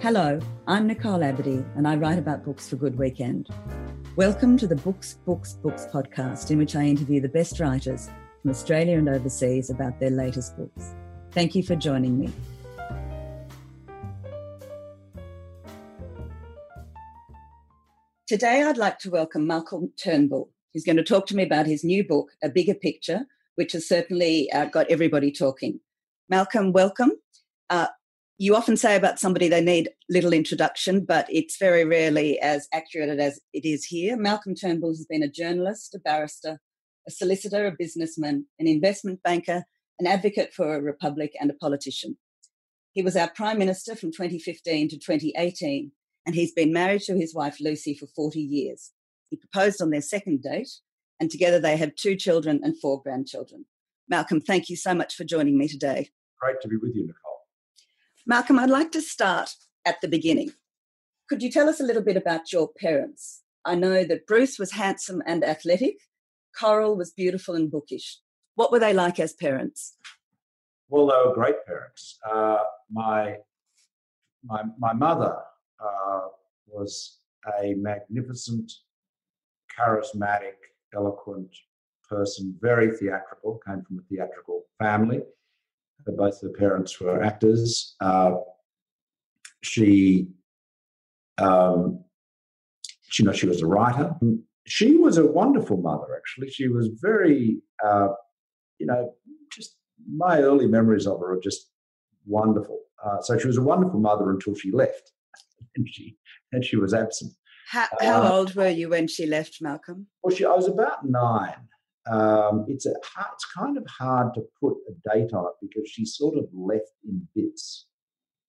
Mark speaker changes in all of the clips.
Speaker 1: Hello, I'm Nicole Abadee, and I write about books for Good Weekend. Welcome to the Books, Books, Books podcast, in which I interview the best writers from Australia and overseas about their latest books. Thank you for joining me. Today, I'd like to welcome Malcolm Turnbull. He's going to talk to me about his new book, A Bigger Picture, which has certainly uh, got everybody talking. Malcolm, welcome. Uh, you often say about somebody they need little introduction, but it's very rarely as accurate as it is here. Malcolm Turnbull has been a journalist, a barrister, a solicitor, a businessman, an investment banker, an advocate for a republic, and a politician. He was our Prime Minister from 2015 to 2018, and he's been married to his wife Lucy for 40 years. He proposed on their second date, and together they have two children and four grandchildren. Malcolm, thank you so much for joining me today.
Speaker 2: Great to be with you, Nicole.
Speaker 1: Malcolm, I'd like to start at the beginning. Could you tell us a little bit about your parents? I know that Bruce was handsome and athletic, Coral was beautiful and bookish. What were they like as parents?
Speaker 2: Well, they were great parents. Uh, my, my, my mother uh, was a magnificent, charismatic, eloquent person, very theatrical, came from a theatrical family both her parents were actors. Uh, she, um, she, you know, she was a writer. She was a wonderful mother. Actually, she was very, uh, you know, just my early memories of her are just wonderful. Uh, so she was a wonderful mother until she left, and she and she was absent.
Speaker 1: How, how uh, old were you when she left, Malcolm?
Speaker 2: Well, she, I was about nine um, it's a it's kind of hard to put a date on it because she sort of left in bits,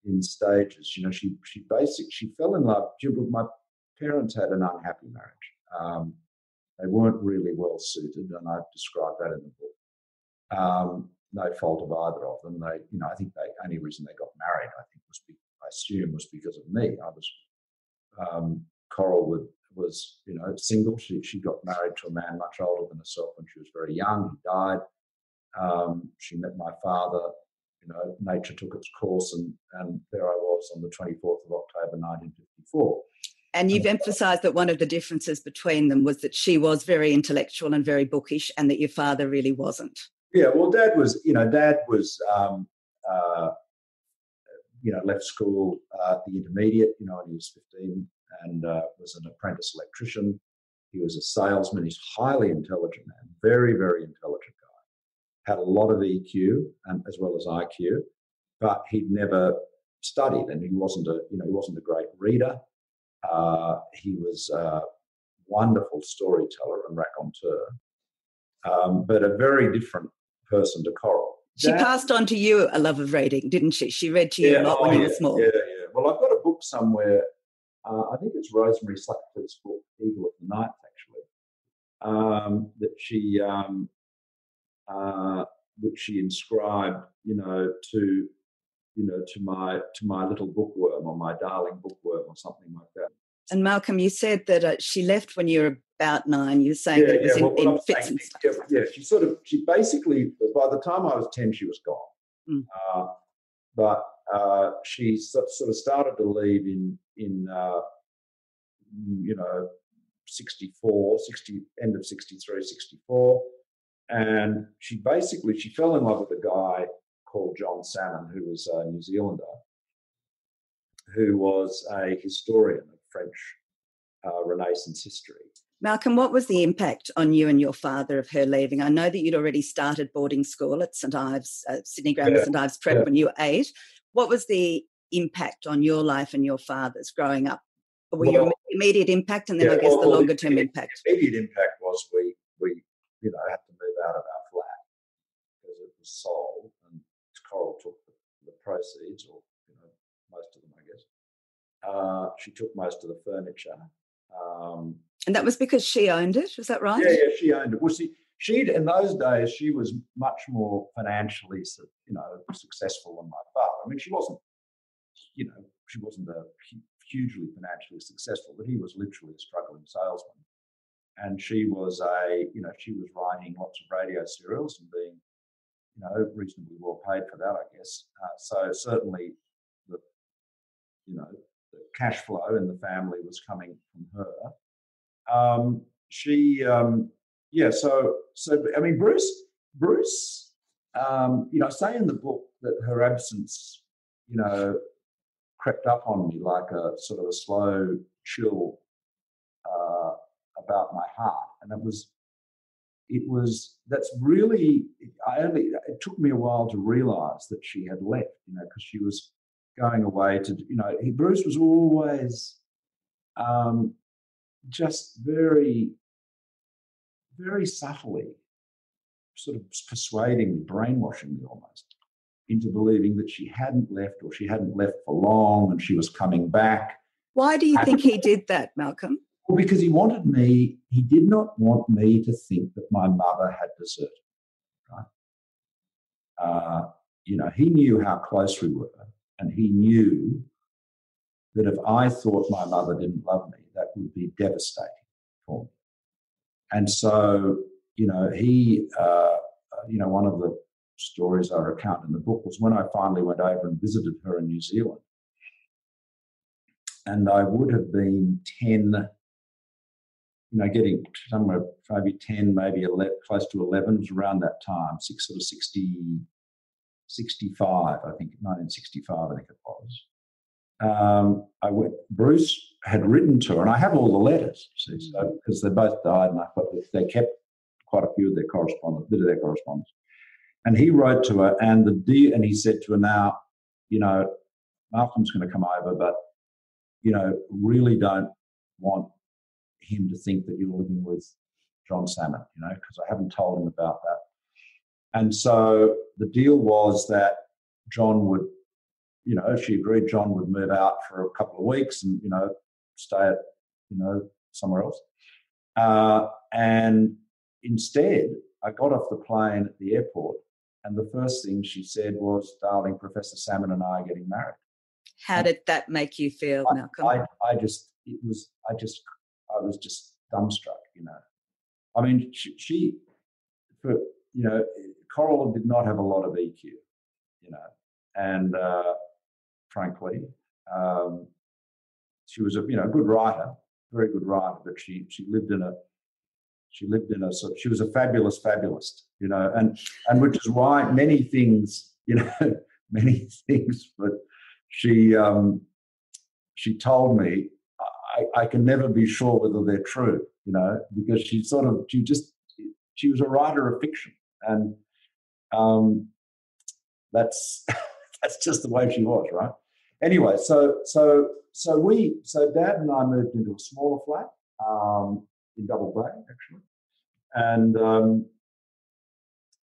Speaker 2: in stages. You know, she she basically she fell in love. My parents had an unhappy marriage. Um, they weren't really well suited, and I've described that in the book. Um, no fault of either of them. They, you know, I think the only reason they got married, I think, was be, I assume was because of me. I was um, Coral would was, you know, single. She, she got married to a man much older than herself when she was very young. He died. Um, she met my father. You know, nature took its course, and, and there I was on the 24th of October 1954.
Speaker 1: And you've emphasised that one of the differences between them was that she was very intellectual and very bookish, and that your father really wasn't.
Speaker 2: Yeah, well, Dad was, you know, Dad was, um, uh, you know, left school uh, the intermediate, you know, when he was 15, and uh, was an apprentice electrician. He was a salesman. He's highly intelligent man, very, very intelligent guy. Had a lot of EQ and as well as IQ, but he'd never studied, and he wasn't a you know he wasn't a great reader. Uh, he was a wonderful storyteller and raconteur, um, but a very different person to Coral.
Speaker 1: She that, passed on to you a love of reading, didn't she? She read to you yeah, a lot oh, when
Speaker 2: yeah,
Speaker 1: you were small.
Speaker 2: Yeah, yeah. Well, I've got a book somewhere uh, I think it's Rosemary Slattery's book, Eagle of the Night, actually, um, that she, um, uh, which she inscribed, you know, to, you know, to my to my little bookworm or my darling bookworm or something like that.
Speaker 1: And Malcolm, you said that uh, she left when you were about nine. You were saying yeah, that it was yeah, in, well, in fits saying.
Speaker 2: Yeah, yeah, she sort of, she basically, by the time I was 10, she was gone. Mm. Uh, but uh, she sort of started to leave in in uh, you know 64 60 end of 63 64 and she basically she fell in love with a guy called john salmon who was a new zealander who was a historian of french uh, renaissance history
Speaker 1: malcolm what was the impact on you and your father of her leaving i know that you'd already started boarding school at st ives uh, sydney grammar yeah. st ives prep yeah. when you were eight what was the impact on your life and your father's growing up? Or well, your immediate impact and then yeah, I guess well, the longer term impact?
Speaker 2: Immediate impact was we, we, you know, had to move out of our flat because it was sold and Coral took the, the proceeds or, you know, most of them, I guess. Uh, she took most of the furniture. Um,
Speaker 1: and that was because she owned it, was that right?
Speaker 2: Yeah, yeah, she owned it. Well, see, she in those days she was much more financially you know successful than my father. I mean she wasn't you know she wasn't a hugely financially successful but he was literally a struggling salesman. And she was a you know she was writing lots of radio serials and being you know reasonably well paid for that i guess. Uh, so certainly the you know, the cash flow in the family was coming from her. Um, she, um, yeah, so, so, I mean, Bruce, Bruce, um, you know, say in the book that her absence, you know, crept up on me like a sort of a slow chill uh, about my heart. And it was, it was, that's really, I only, it took me a while to realize that she had left, you know, because she was going away to, you know, he, Bruce was always um, just very, very subtly sort of persuading me, brainwashing me almost into believing that she hadn't left or she hadn't left for long and she was coming back.
Speaker 1: Why do you think he did that, Malcolm?
Speaker 2: Well, because he wanted me, he did not want me to think that my mother had deserted. Right? Uh, you know, he knew how close we were, and he knew that if I thought my mother didn't love me, that would be devastating for me. And so, you know, he, uh, you know, one of the stories I recount in the book was when I finally went over and visited her in New Zealand. And I would have been 10, you know, getting somewhere maybe 10, maybe 11, close to 11, was around that time, six, sort of 60, 65, I think, 1965, I think it was. Um, I went, Bruce had written to her, and I have all the letters, see, so, mm. because they both died, and I thought they kept quite a few of their correspondence, bit of their correspondence. And he wrote to her, and the dear, and he said to her, "Now, you know, Malcolm's going to come over, but you know, really don't want him to think that you're living with John Salmon, you know, because I haven't told him about that." And so the deal was that John would, you know, she agreed John would move out for a couple of weeks and you know stay at, you know, somewhere else. Uh, and instead, I got off the plane at the airport and the first thing she said was, darling, Professor Salmon and I are getting married.
Speaker 1: How did that make you feel,
Speaker 2: I,
Speaker 1: Malcolm?
Speaker 2: I, I just, it was, I just, I was just dumbstruck, you know. I mean, she, she for, you know, Coral did not have a lot of EQ, you know, and uh, frankly, um, she was a, you know, a good writer, very good writer, but she, she lived in a, she lived in a sort she was a fabulous fabulist you know and and which is why many things you know many things but she um she told me I, I can never be sure whether they're true you know because she sort of she just she was a writer of fiction and um that's that's just the way she was right? Anyway so so so we so dad and i moved into a smaller flat um, in Double Bay, actually. And um,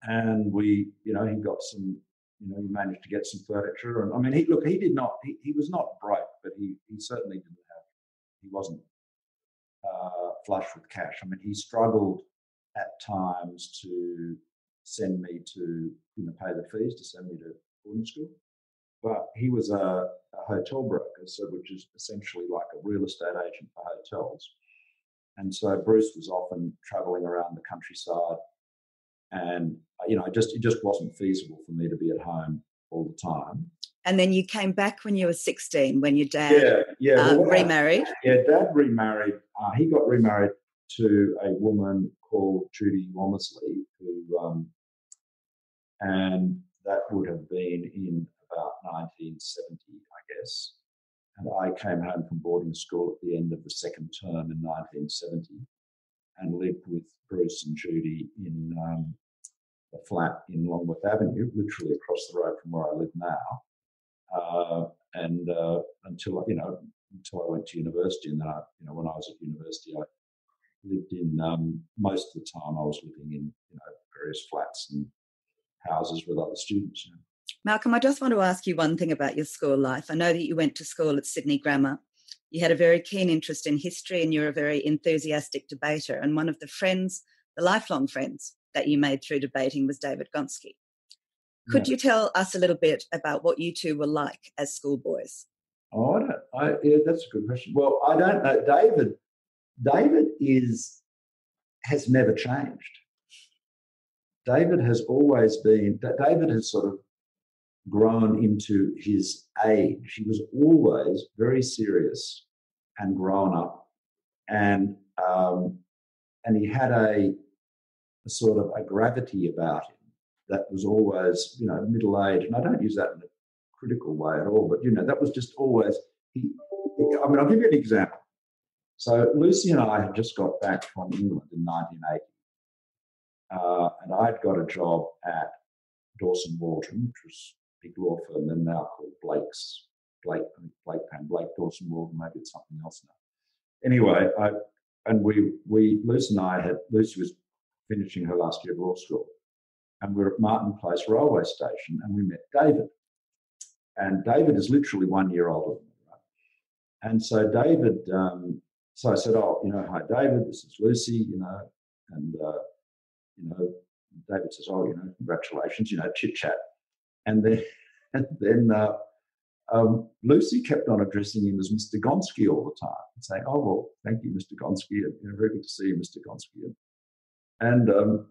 Speaker 2: and we, you know, he got some, you know, he managed to get some furniture. And I mean, he look, he did not, he, he was not broke, but he he certainly didn't have, he wasn't uh, flush with cash. I mean, he struggled at times to send me to, you know, pay the fees to send me to boarding school. But he was a, a hotel broker, so which is essentially like a real estate agent for hotels. And so Bruce was often traveling around the countryside. And, uh, you know, just it just wasn't feasible for me to be at home all the time.
Speaker 1: And then you came back when you were 16, when your dad
Speaker 2: yeah, yeah,
Speaker 1: uh,
Speaker 2: well,
Speaker 1: remarried.
Speaker 2: Yeah, dad remarried. Uh, he got remarried to a woman called Judy Womersley, who, um, and that would have been in about 1970, I guess. And I came home from boarding school at the end of the second term in 1970 and lived with Bruce and Judy in um, a flat in Longworth Avenue, literally across the road from where I live now. Uh, and uh, until you know, until I went to university, and then I, you know, when I was at university, I lived in um, most of the time I was living in you know various flats and houses with other students. You know.
Speaker 1: Malcolm, I just want to ask you one thing about your school life. I know that you went to school at Sydney Grammar. You had a very keen interest in history and you're a very enthusiastic debater. And one of the friends, the lifelong friends that you made through debating was David Gonski. Could yeah. you tell us a little bit about what you two were like as schoolboys?
Speaker 2: Oh, I don't. I, yeah, that's a good question. Well, I don't know. David, David is has never changed. David has always been. David has sort of grown into his age. He was always very serious and grown up, and um, and he had a, a, sort of a gravity about him that was always, you know, middle aged. And I don't use that in a critical way at all, but you know, that was just always. He, I mean, I'll give you an example. So Lucy and I had just got back from England in 1980, uh, and I'd got a job at Dawson Waldron, which was big law firm, then now called Blake's, Blake, Blake and Blake Dawson Waldron, maybe it's something else now. Anyway, I, and we, we, Lucy and I had, Lucy was finishing her last year of law school, and we were at Martin Place railway station, and we met David. And David is literally one year older than me. Right? And so David, um, so I said, "Oh, you know, hi David, this is Lucy, you know," and uh, you know, David says, "Oh, you know, congratulations," you know, chit chat, and then and then uh, um, Lucy kept on addressing him as Mr. Gonski all the time, and saying, "Oh, well, thank you, Mr. Gonski, you know, very good to see you, Mr. Gonski." And um,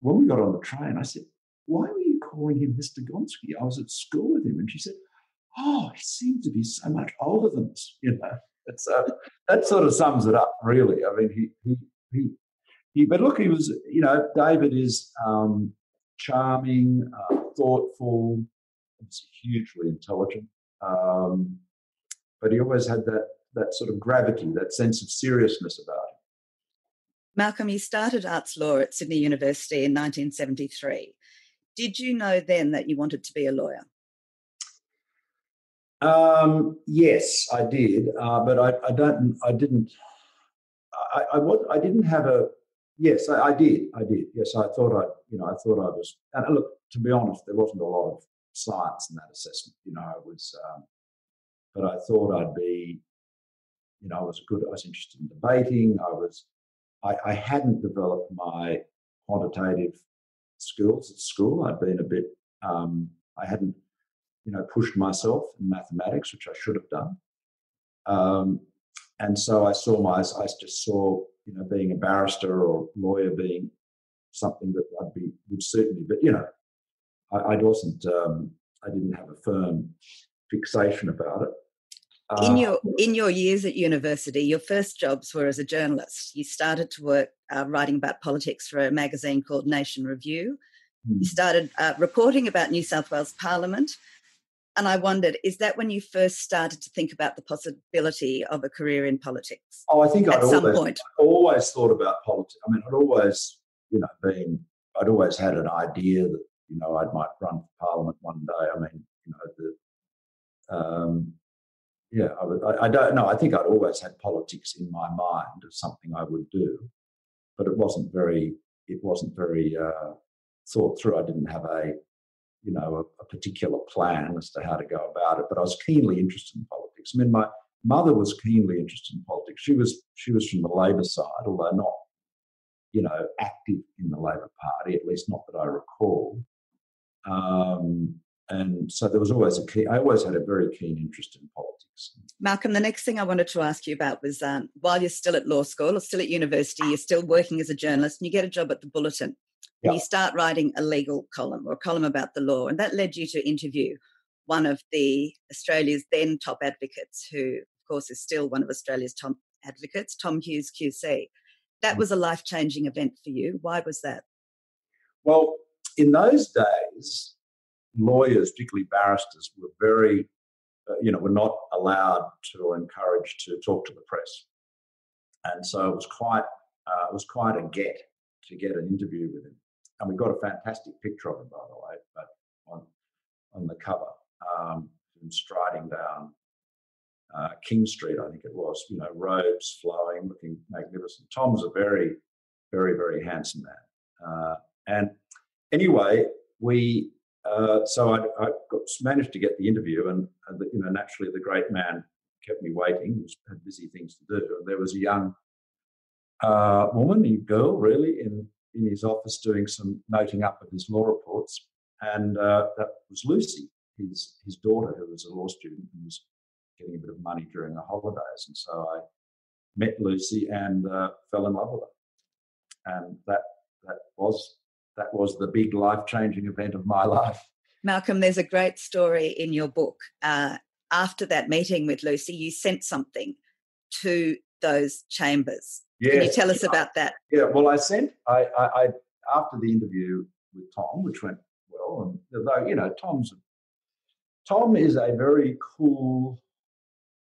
Speaker 2: when we got on the train, I said, "Why were you calling him Mr. Gonski?" I was at school with him, and she said, "Oh, he seemed to be so much older than us," you know. It's uh, that sort of sums it up, really. I mean, he he he, he but look, he was you know, David is um, charming, uh, thoughtful, hugely intelligent, um, but he always had that that sort of gravity, that sense of seriousness about him.
Speaker 1: Malcolm, you started arts law at Sydney University in 1973. Did you know then that you wanted to be a lawyer?
Speaker 2: Um, yes, I did, uh, but I, I, don't. I didn't. I, I, I didn't have a. Yes, I, I, did. I did. Yes, I thought I. You know, I thought I was. And look, to be honest, there wasn't a lot of science in that assessment. You know, I was. Um, but I thought I'd be. You know, I was good. I was interested in debating. I was. I, I hadn't developed my quantitative skills at school. I'd been a bit. Um, I hadn't you know, pushed myself in mathematics, which I should have done. Um, and so I saw my, I just saw, you know, being a barrister or lawyer being something that I'd be, would certainly, but, you know, I, I wasn't, um, I didn't have a firm fixation about it.
Speaker 1: Uh, in your in your years at university, your first jobs were as a journalist. You started to work uh, writing about politics for a magazine called Nation Review. You hmm. started uh, reporting about New South Wales Parliament, and I wondered, is that when you first started to think about the possibility of a career in politics?
Speaker 2: Oh, I think I'd always, point. I'd always thought about politics. I mean, I'd always, you know, been, I'd always had an idea that, you know, I might run for Parliament one day. I mean, you know, the, um, yeah, I, would, I, I don't know. I think I'd always had politics in my mind as something I would do, but it wasn't very, it wasn't very uh, thought through. I didn't have a you know, a, a, particular plan as to how to go about it. But I was keenly interested in politics. I mean, my mother was keenly interested in politics. She was she was from the Labor side, although not, you know, active in the Labor Party, at least not that I recall. Um, and so there was always a key. I always had a very keen interest in politics.
Speaker 1: Malcolm, the next thing I wanted to ask you about was um, while you're still at law school or still at university, you're still working as a journalist, and you get a job at the Bulletin and you start writing a legal column or a column about the law. And that led you to interview one of the Australia's then top advocates, who, of course, is still one of Australia's top advocates, Tom Hughes QC. That mm. was a life changing event for you. Why was that?
Speaker 2: Well, in those days, lawyers, particularly barristers, were very, uh, you know, were not allowed to or encouraged to talk to the press, and so it was quite, uh, it was quite a get to get an interview with him and we got a fantastic picture of him, by the way, but on on the cover, um, striding down uh, King Street, I think it was, you know, robes flowing, looking magnificent. Tom's a very, very, very handsome man. Uh, and anyway, we, uh, so I, I got, managed to get the interview, and, and the, you know, naturally the great man kept me waiting. He was, had busy things to do. And there was a young uh, woman, a girl, really, in in his office doing some noting up of his law reports, and uh, that was Lucy, his his daughter, who was a law student and was getting a bit of money during the holidays, and so I met Lucy and uh, fell in love with her, and that that was that was the big life changing event of my life.
Speaker 1: Malcolm, there's a great story in your book. Uh, after that meeting with Lucy, you sent something to those chambers. Yes. Can you tell us about that?
Speaker 2: Yeah, well, I sent, I, I, I after the interview with Tom, which went well, and though, you know, Tom's, Tom is a very cool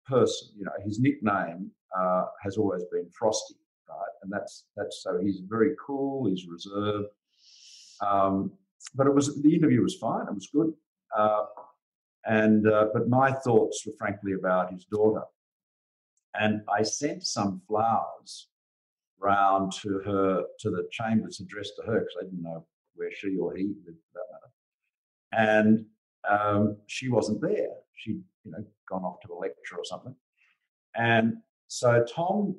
Speaker 2: person. You know, his nickname uh, has always been Frosty, right? And that's, that's so he's very cool, he's reserved. Um, but it was, the interview was fine, it was good. Uh, and, uh, but my thoughts were frankly about his daughter. And I sent some flowers round to her, to the chambers addressed to her, because I didn't know where she or he lived for that matter. And um, she wasn't there. She'd, you know, gone off to a lecture or something. And so Tom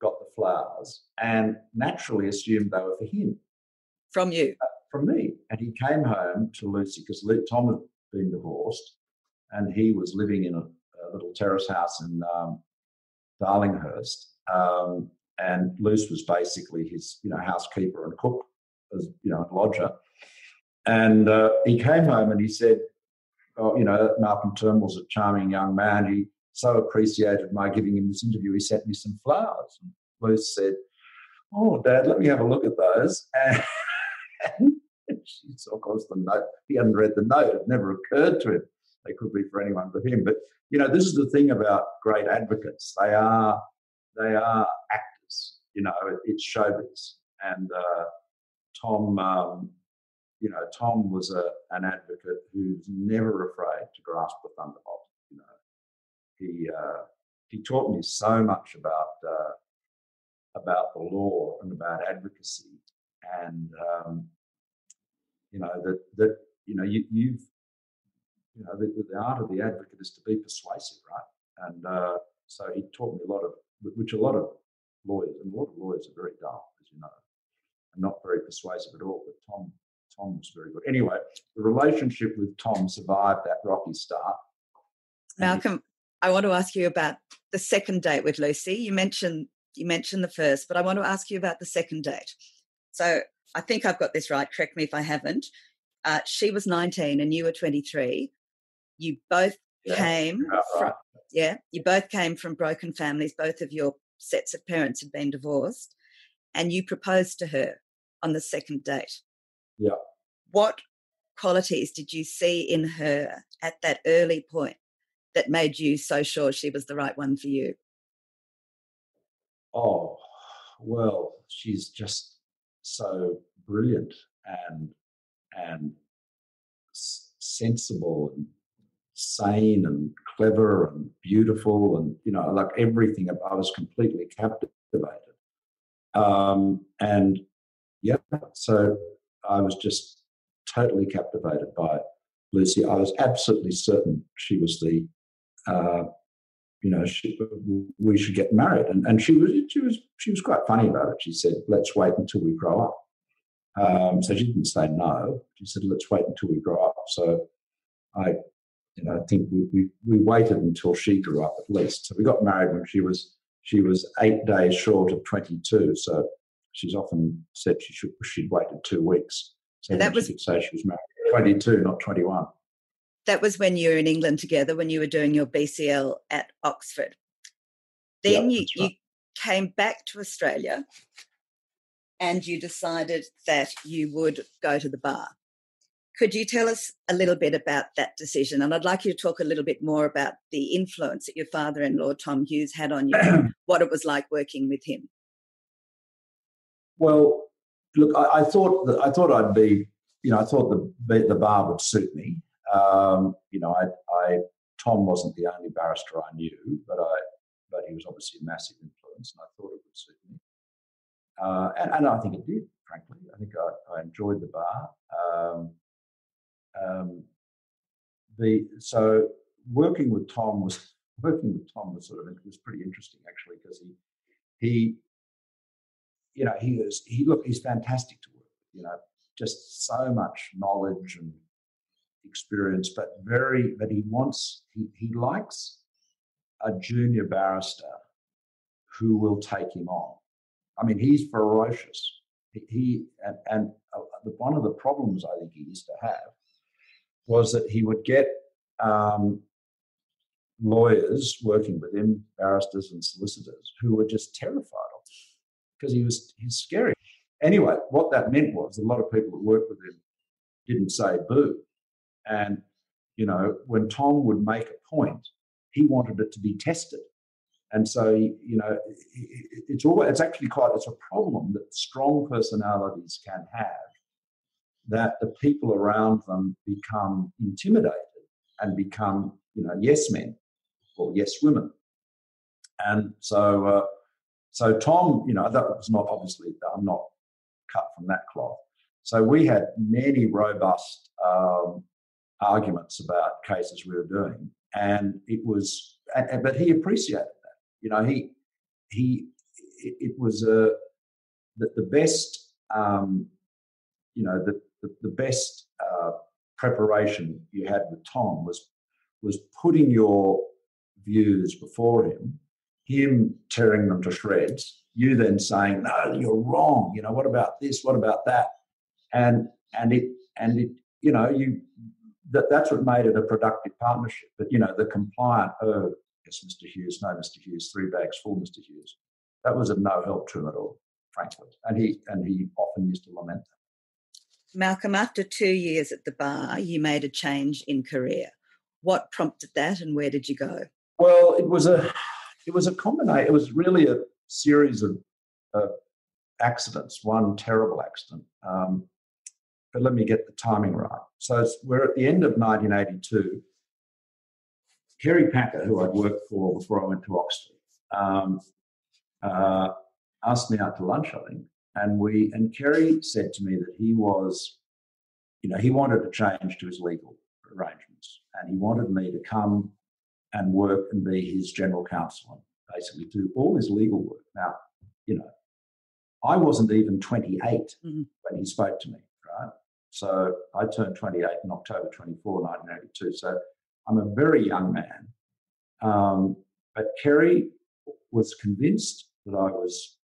Speaker 2: got the flowers and naturally assumed they were for him.
Speaker 1: From you? Uh,
Speaker 2: from me. And he came home to Lucy because Tom had been divorced and he was living in a, a little terrace house in um, Darlinghurst. Um, and Luce was basically his, you know, housekeeper and cook, as you know, lodger. And uh, he came home and he said, oh, you know, Malcolm Turnbull's a charming young man. He so appreciated my giving him this interview. He sent me some flowers. And Luce said, "Oh, Dad, let me have a look at those." And, and of course, the note. He hadn't read the note. It never occurred to him they could be for anyone but him. But you know, this is the thing about great advocates. They are they are actors. You know, it's showbiz. And uh, Tom, um, you know, Tom was a, an advocate who's never afraid to grasp the thunderbolt. You know, he uh, he taught me so much about uh, about the law and about advocacy, and um, you know that that you know you, you've you know, the, the, art of the advocate is to be persuasive, right? And uh, so he taught me a lot of, which a lot of lawyers, and a lot of lawyers are very dull, as you know, and not very persuasive at all. But Tom, Tom was very good. Anyway, the relationship with Tom survived that rocky start.
Speaker 1: Malcolm, I want to ask you about the second date with Lucy. You mentioned you mentioned the first, but I want to ask you about the second date. So I think I've got this right. Correct me if I haven't. Uh, she was 19 and you were 23 you both yeah. came from, yeah, you both came from broken families. Both of your sets of parents had been divorced, and you proposed to her on the second date.
Speaker 2: Yeah.
Speaker 1: What qualities did you see in her at that early point that made you so sure she was the right one for you?
Speaker 2: Oh, well, she's just so brilliant and and sensible and sane and clever and beautiful and you know like everything i was completely captivated. Um, and yeah so i was just totally captivated by lucy. I was absolutely certain she was the uh, you know she, we should get married. And, and she was she was she was quite funny about it. She said let's wait until we grow up. Um, so she didn't say no. She said let's wait until we grow up. So I you know, I think we, we, we waited until she grew up at least. So we got married when she was she was eight days short of 22. So she's often said she should she'd waited two weeks. So that was, say she was married 22, not 21.
Speaker 1: That was when you were in England together, when you were doing your BCL at Oxford. Then yeah, you, right. you came back to Australia and you decided that you would go to the bar. Could you tell us a little bit about that decision? And I'd like you to talk a little bit more about the influence that your father in law, Tom Hughes, had on you, what it was like working with him.
Speaker 2: Well, look, I, I, thought that I thought I'd be, you know, I thought the the bar would suit me. Um, you know, I, I Tom wasn't the only barrister I knew, but I but he was obviously a massive influence, and I thought it would suit me. Uh, and, and, I think it did, frankly. I think I, I enjoyed the bar. Um, um, the so working with Tom was working with Tom was sort of it was pretty interesting actually because he he you know he was he look he's fantastic to work with you know just so much knowledge and experience but very but he wants he, he likes a junior barrister who will take him on. I mean he's ferocious. He, he and, and uh, one of the problems i think he used to have was that he would get um, lawyers working with him, barristers and solicitors, who were just terrified of him because he was he's scary. Anyway, what that meant was a lot of people that worked with him didn't say boo. And, you know, when Tom would make a point, he wanted it to be tested. And so, you know, it's always, it's actually quite, it's a problem that strong personalities can have that the people around them become intimidated and become, you know, yes men or yes women. And so, uh, so Tom, you know, that was not obviously, I'm not cut from that cloth. So we had many robust um, arguments about cases we were doing, and it was, but he appreciated that. You know, he he it was a the, the best um, you know the the, the best uh, preparation you had with Tom was was putting your views before him, him tearing them to shreds, you then saying, "No, you're wrong." You know, what about this? What about that? And and it and it you know you that that's what made it a productive partnership. But you know, the compliant, oh yes, Mr. Hughes, no, Mr. Hughes, three bags full, Mr. Hughes. That was of no help to him at all, frankly. And he and he often used to lament that.
Speaker 1: Malcolm, after two years at the bar, you made a change in career. What prompted that, and where did you go?
Speaker 2: Well, it was a it was a combination. It was really a series of uh, accidents. One terrible accident. Um, but let me get the timing right. So we're at the end of 1982. Kerry Packer, who I'd worked for before I went to Oxford, um, uh, asked me out to lunch, I think, and we and Kerry said to me that he was, you know, he wanted to change to his legal arrangements, and he wanted me to come and work and be his general counsel and basically do all his legal work. Now, you know, I wasn't even 28 mm-hmm. when he spoke to me, right? So I turned 28 in October 24, 1982. So I'm a very young man. Um, but Kerry was convinced that I was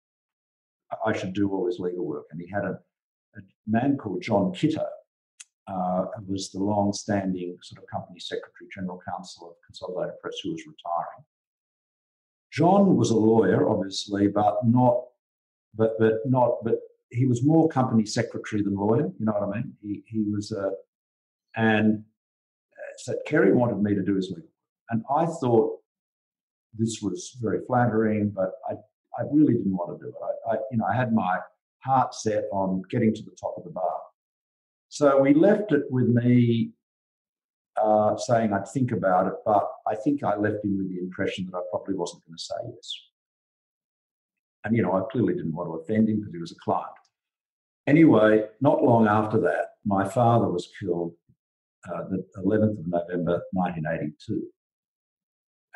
Speaker 2: I should do all his legal work, and he had a, a man called John Kitto, uh, who was the long-standing sort of company secretary, general counsel of Consolidated Press, who was retiring. John was a lawyer, obviously, but not, but but not, but he was more company secretary than lawyer. You know what I mean? He he was a, uh, and uh, so Kerry wanted me to do his legal, work, and I thought this was very flattering, but I I really didn't want to do it. I, I you know I had my heart set on getting to the top of the bar. So we left it with me uh, saying I'd think about it, but I think I left him with the impression that I probably wasn't going to say yes. And, you know, I clearly didn't want to offend him because he was a client. Anyway, not long after that, my father was killed uh, the 11th of November 1982.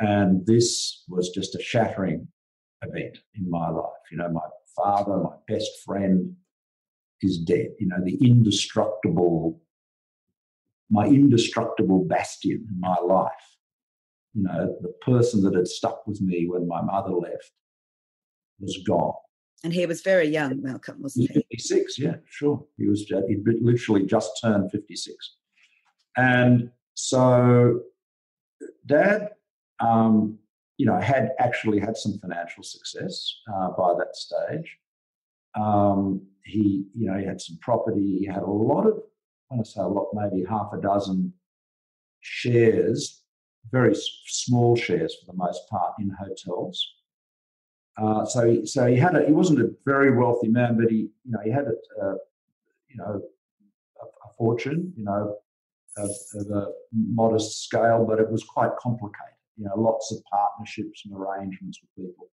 Speaker 2: And this was just a shattering event in my life. You know, my father, my best friend, is dead. You know, the indestructible, my indestructible bastion in my life. You know, the person that had stuck with me when my mother left was gone.
Speaker 1: And he was very young, Malcolm, wasn't he?
Speaker 2: 56, yeah, sure. He was, he literally just turned 56. And so dad, um, you know, had actually had some financial success uh, by that stage. Um, he, you know, he had some property. He had a lot of, I say a lot, maybe half a dozen shares, very small shares for the most part in hotels. Uh, so, he, so he had a, he wasn't a very wealthy man, but he, you know, he had a, uh, you know, a, a, fortune, you know, of, of, a modest scale, but it was quite complicated. You know, lots of partnerships and arrangements with people.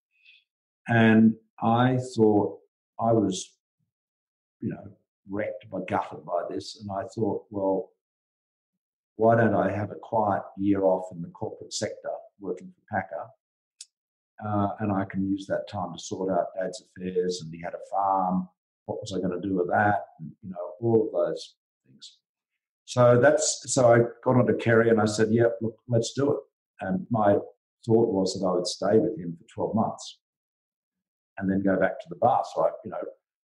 Speaker 2: And I thought I was, you know, wrecked by gutted by this, and I thought, well, why don't I have a quiet year off in the corporate sector working for Packer? uh, and I can use that time to sort out dad's affairs. And he had a farm. What was I going to do with that? And, you know, all of those things. So that's so I got onto Kerry and I said, "Yeah, look, let's do it." And my thought was that I would stay with him for 12 months and then go back to the bar. So I, you know,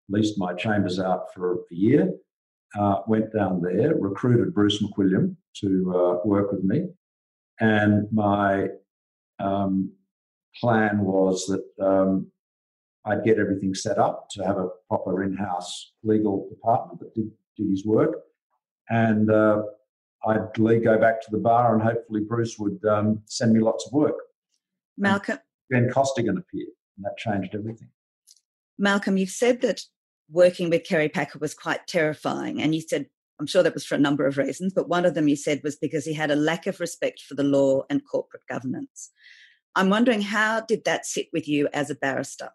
Speaker 2: leased my chambers out for a year, uh, went down there, recruited Bruce McWilliam, to uh, work with me, and my um, plan was that um, I'd get everything set up to have a proper in-house legal department that did, did his work, and uh, I'd go back to the bar, and hopefully Bruce would um, send me lots of work.
Speaker 1: Malcolm.
Speaker 2: Ben Costigan appeared, and that changed everything.
Speaker 1: Malcolm, you've said that working with Kerry Packer was quite terrifying, and you said I'm sure that was for a number of reasons, but one of them you said was because he had a lack of respect for the law and corporate governance. I'm wondering how did that sit with you as a barrister,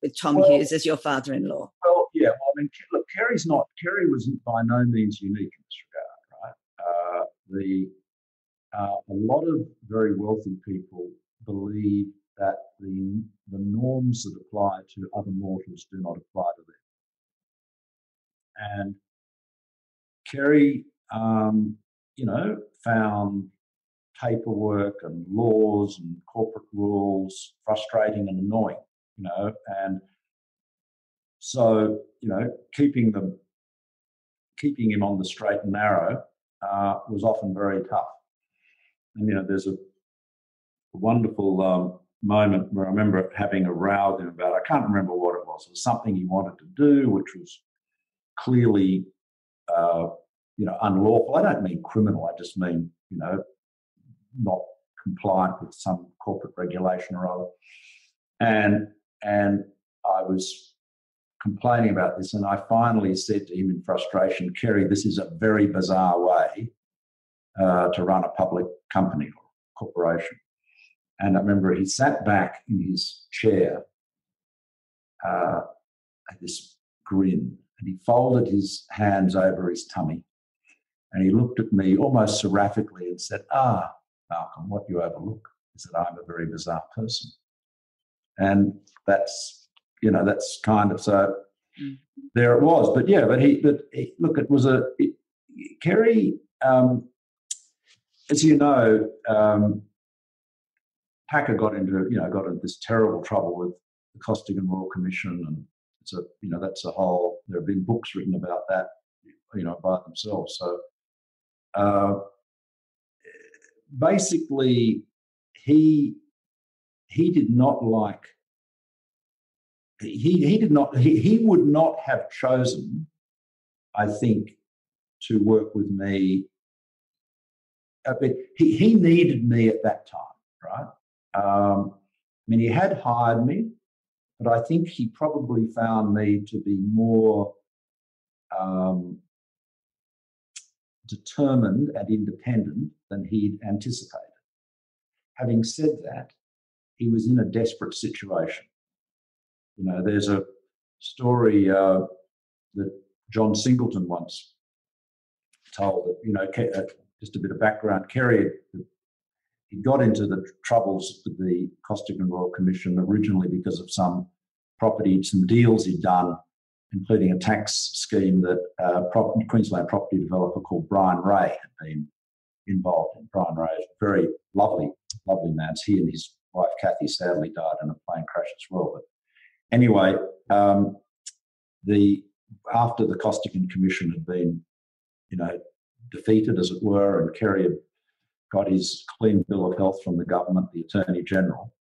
Speaker 1: with Tom well, Hughes as your father-in-law?
Speaker 2: Well, yeah. Well, I mean, look, Kerry's not. Kerry was by no means unique in this regard? Uh, the uh, a lot of very wealthy people believe that the the norms that apply to other mortals do not apply to them, and Kerry, um, you know, found paperwork and laws and corporate rules frustrating and annoying, you know, and so you know, keeping them, keeping him on the straight and narrow uh, was often very tough. And you know, there's a, wonderful um, moment where I remember having a row with him about. I can't remember what it was. It was something he wanted to do, which was clearly uh, you know, unlawful. I don't mean criminal. I just mean, you know, not compliant with some corporate regulation or other. And and I was complaining about this, and I finally said to him in frustration, Kerry, this is a very bizarre way uh, to run a public company or corporation. And I remember he sat back in his chair, uh, this grin, and he folded his hands over his tummy and he looked at me almost seraphically and said, Ah, Malcolm, what you overlook is that I'm a very bizarre person. And that's, you know, that's kind of so mm. there it was. But yeah, but he, but he, look, it was a, it, Kerry, um, as you know, um, Packer got into, you know, got into this terrible trouble with the Costigan Royal Commission. And it's a, you know, that's a whole, there have been books written about that, you know, by themselves. So uh, basically, he he did not like he he did not he, he would not have chosen, I think, to work with me. But he, he needed me at that time, right? Um, I mean, he had hired me, but I think he probably found me to be more um, determined and independent than he'd anticipated. Having said that, he was in a desperate situation. You know, there's a story uh, that John Singleton once told that, you know, uh, just a bit of background. Kerry, he got into the troubles with the Costigan Royal Commission originally because of some property, some deals he'd done including a tax scheme that a uh, Queensland property developer called Brian Ray had been involved in. Brian Ray is a very lovely, lovely man. He and his wife Kathy sadly died in a plane crash as well. But anyway, um, the after the Costigan Commission had been, you know, defeated as it were, and Kerry had got his clean bill of health from the government, the Attorney General.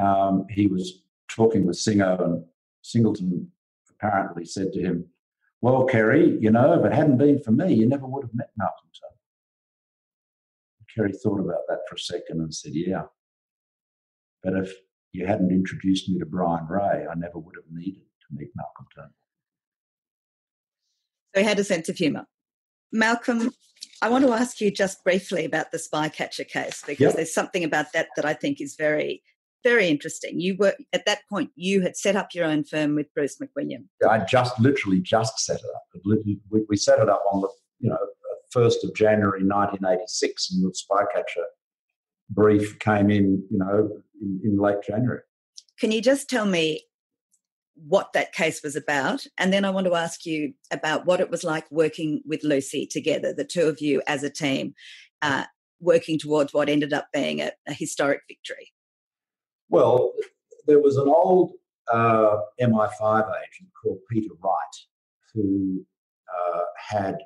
Speaker 2: Um, he was talking with Singo and Singleton apparently said to him, Well, Kerry, you know, if it hadn't been for me, you never would have met Malcolm. Kerry thought about that for a second and said, Yeah. But if you hadn't introduced me to Brian Ray, I never would have needed to meet Malcolm Turnbull.
Speaker 1: So he had a sense of humour. Malcolm, I want to ask you just briefly about the Spycatcher case because yep. there's something about that that I think is very very interesting. You were at that point. You had set up your own firm with Bruce McWilliam.
Speaker 2: I just literally just set it up. We, set it up on the you know first of January 1986, and the Spycatcher brief came in you know in, in late January.
Speaker 1: Can you just tell me what that case was about. And then I want to ask you about what it was like working with Lucy together, the two of you as a team, uh, working towards what ended up being a, a historic victory.
Speaker 2: Well, there was an old uh, MI5 agent called Peter Wright who uh, had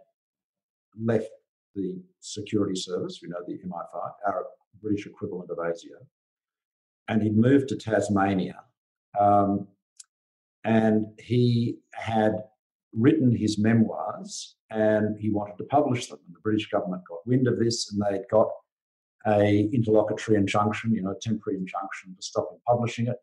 Speaker 2: left the security service, we know the MI5, our British equivalent of ASIO. And he'd moved to Tasmania. Um, and he had written his memoirs and he wanted to publish them. And the British government got wind of this and they'd got a interlocutory injunction, you know, a temporary injunction to stop him publishing it.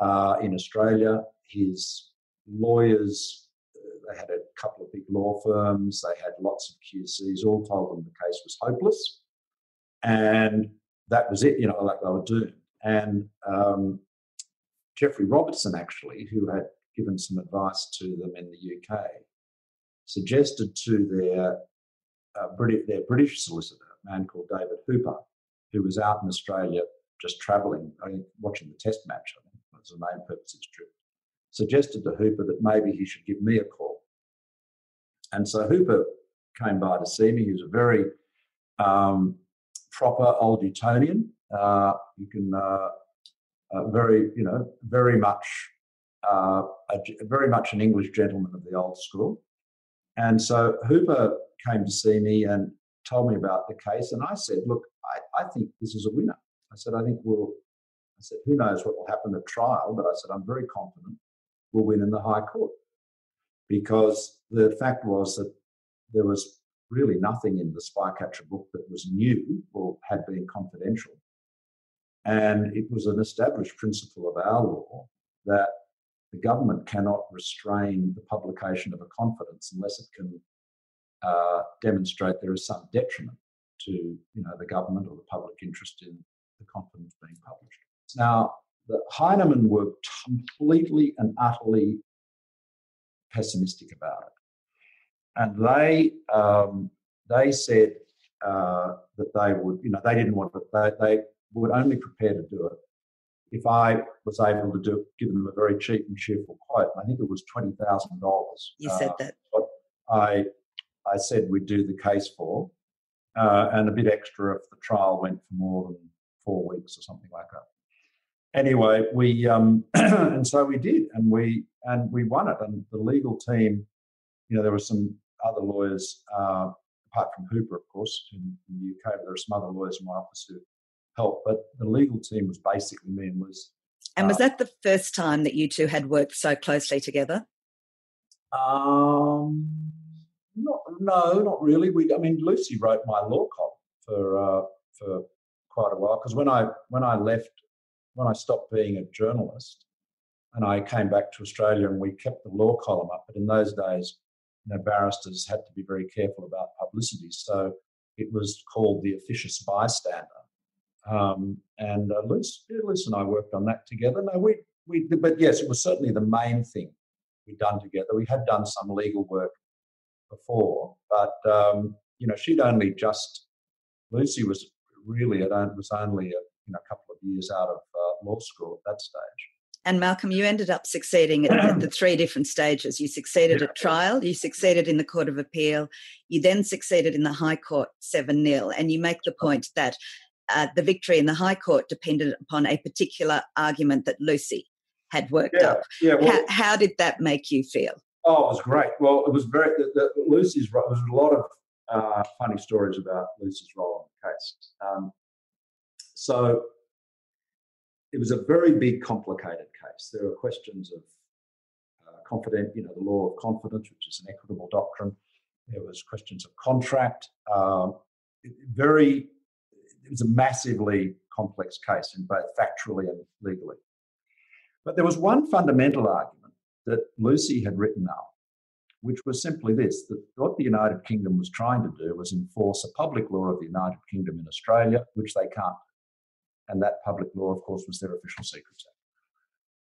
Speaker 2: Uh, in Australia, his lawyers, uh, they had a couple of big law firms, they had lots of QCs, all told them the case was hopeless. And that was it, you know, like they were doomed. And um, Geoffrey Robertson, actually, who had given some advice to them in the UK, suggested to their, uh, British, their British solicitor, a man called David Hooper, who was out in Australia just travelling, watching the test match, I think was the main purpose of his trip, suggested to Hooper that maybe he should give me a call. And so Hooper came by to see me. He was a very um, proper old Etonian. Uh, you can uh, uh, very, you know, very much, uh, a, very much an English gentleman of the old school. And so Hooper came to see me and told me about the case, and I said, "Look, I, I think this is a winner." I said, "I think we'll." I said, "Who knows what will happen at trial?" But I said, "I'm very confident we'll win in the High Court," because the fact was that there was really nothing in the spy Spycatcher book that was new or had been confidential. And it was an established principle of our law that the government cannot restrain the publication of a confidence unless it can uh, demonstrate there is some detriment to you know the government or the public interest in the confidence being published. Now, the Heinemann were completely and utterly pessimistic about it and they um, they said uh, that they would, you know, they didn't want it. They, they would only prepare to do it if I was able to do give them a very cheap and cheerful quote. I think it was twenty thousand dollars.
Speaker 1: You said uh, that.
Speaker 2: I I said we'd do the case for, uh, and a bit extra if the trial went for more than four weeks or something like that. Anyway, we um, and so we did, and we and we won it. And the legal team, you know, there were some other lawyers, uh, apart from Hooper, of course, in, in, the UK, but there are some other lawyers in my office who helped. But the legal team was basically me and Liz.
Speaker 1: And was uh, that the first time that you two had worked so closely together?
Speaker 2: Um, not, no, not really. We, I mean, Lucy wrote my law column for uh, for quite a while because when I when I left, when I stopped being a journalist, and I came back to Australia, and we kept the law column up. But in those days, know, barristers had to be very careful about publicity. So it was called the officious bystander. Um, and uh, Liz and I worked on that together. No, we, we, but yes, it was certainly the main thing we'd done together. We had done some legal work before, but um, you know, she'd only just Lucy was really it was only a you know, couple of years out of uh, law school at that stage.
Speaker 1: And Malcolm, you ended up succeeding at, at the three different stages. You succeeded at trial, you succeeded in the Court of Appeal, you then succeeded in the High Court 7 0. And you make the point that uh, the victory in the High Court depended upon a particular argument that Lucy had worked
Speaker 2: yeah,
Speaker 1: up.
Speaker 2: Yeah,
Speaker 1: well, how, how, did that make you feel?
Speaker 2: Oh, it was great. Well, it was very, the, the, Lucy's, there was a lot of uh, funny stories about Lucy's role in the case. Um, so it was a very big, complicated case. There were questions of uh, confident, you know, the law of confidence, which is an equitable doctrine. There was questions of contract. Um, very, it was a massively complex case in both factually and legally. But there was one fundamental argument that Lucy had written up, which was simply this that what the United Kingdom was trying to do was enforce a public law of the United Kingdom in Australia, which they can't and that public law, of course, was their Official Secrets Act.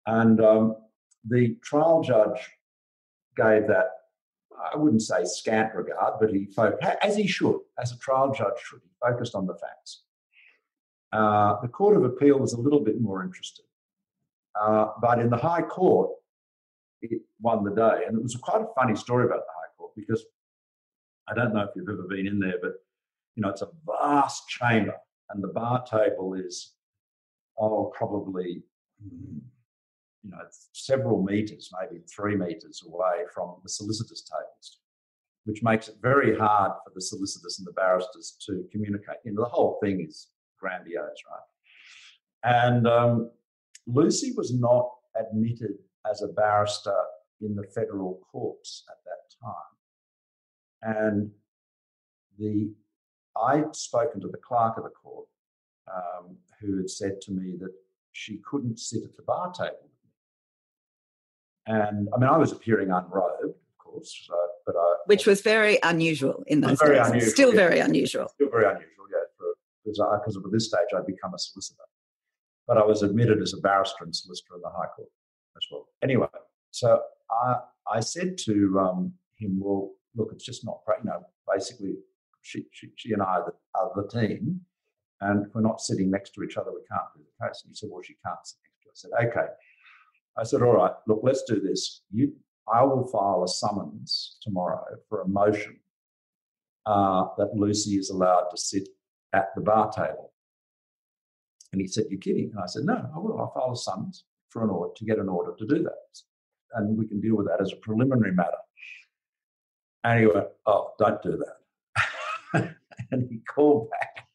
Speaker 2: And um, the trial judge gave that, I wouldn't say scant regard, but he focused, as he should, as a trial judge should, he focused on the facts. Uh, the Court of Appeal was a little bit more interested. Uh, but in the High Court, it won the day. And it was quite a funny story about the High Court because I don't know if you've ever been in there, but you know, it's a vast chamber and the bar table is oh probably you know several meters maybe three meters away from the solicitors tables which makes it very hard for the solicitors and the barristers to communicate. You know, the whole thing is grandiose, right? And um, Lucy was not admitted as a barrister in the federal courts at that time. And the I'd spoken to the clerk of the court um, who had said to me that she couldn't sit at the bar table with me. And I mean, I was appearing unrobed, of course, but I,
Speaker 1: which was very unusual in those
Speaker 2: very
Speaker 1: days.
Speaker 2: Unusual,
Speaker 1: Still
Speaker 2: yeah.
Speaker 1: very unusual.
Speaker 2: Still very unusual, yeah, because because at this stage I'd become a solicitor, but I was admitted as a barrister and solicitor in the High Court as well. Anyway, so I I said to um, him, well, look, it's just not you know basically she, she, she and I are the, are the team, and we're not sitting next to each other, we can't do the case. And he said, well, she can't sit next to us. I said, okay. I said, all right, look, let's do this. You, I will file a summons tomorrow for a motion uh, that Lucy is allowed to sit at the bar table. And he said, You're kidding. And I said, No, I will. I'll file a summons for an order to get an order to do that. And we can deal with that as a preliminary matter. And he went, Oh, don't do that. and he called back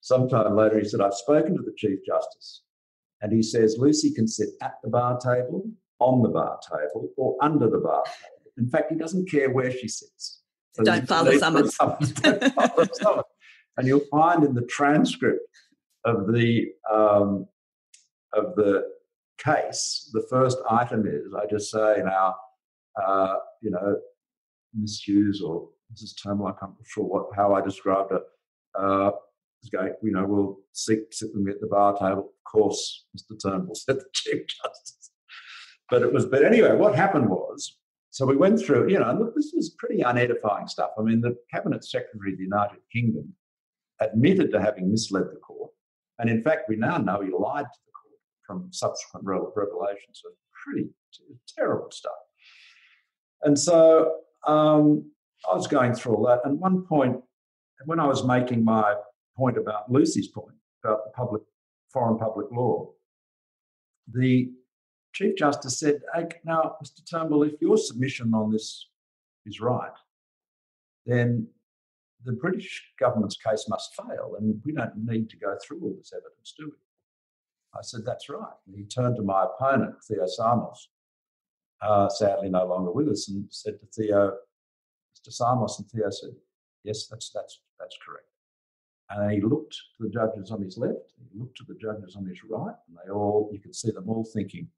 Speaker 2: sometime later. He said, I've spoken to the Chief Justice. And he says, Lucy can sit at the bar table, on the bar table, or under the bar table. In fact, he doesn't care where she sits.
Speaker 1: So don't follow the summons.
Speaker 2: don't summons. And you'll find in the transcript of the um, of the case, the first item is I just say now, uh, you know, Miss Hughes or Mrs. Turnbull, I'm not sure what how I described it. Uh, is going, you know, we'll sit, sit with me at the bar table. Of course, Mr. Turnbull said the Chief Justice. But it was, but anyway, what happened was, so we went through, you know, look, this was pretty unedifying stuff. I mean, the Cabinet Secretary of the United Kingdom admitted to having misled the court. And in fact, we now know he lied to the court from subsequent revelations. So pretty terrible stuff. And so um, I was going through all that. And one point, when I was making my point about Lucy's point about the public foreign public law, the Chief Justice said, hey, now, Mr. Turnbull, if your submission on this is right, then the British government's case must fail, and we don't need to go through all this evidence, do we? I said, That's right. And he turned to my opponent, Theo Simos, uh, sadly no longer with us, and said to Theo, Mr. Simos, and Theo said, Yes, that's, that's, that's correct. And he looked to the judges on his left, he looked to the judges on his right, and they all, you could see them all thinking,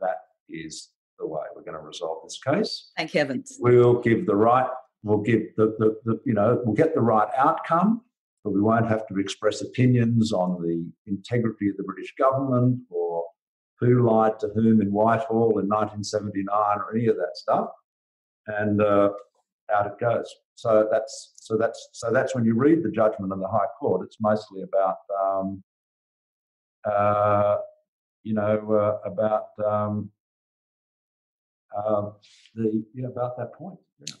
Speaker 2: That is the way we're going to resolve this case.
Speaker 1: Thank heavens.
Speaker 2: We'll give the right we'll give the, the, the, you know we'll get the right outcome but we won't have to express opinions on the integrity of the british government or who lied to whom in whitehall in 1979 or any of that stuff and uh, out it goes so that's so that's so that's when you read the judgment of the high court it's mostly about um, uh, you know uh, about um, uh, the you know, about that point yeah.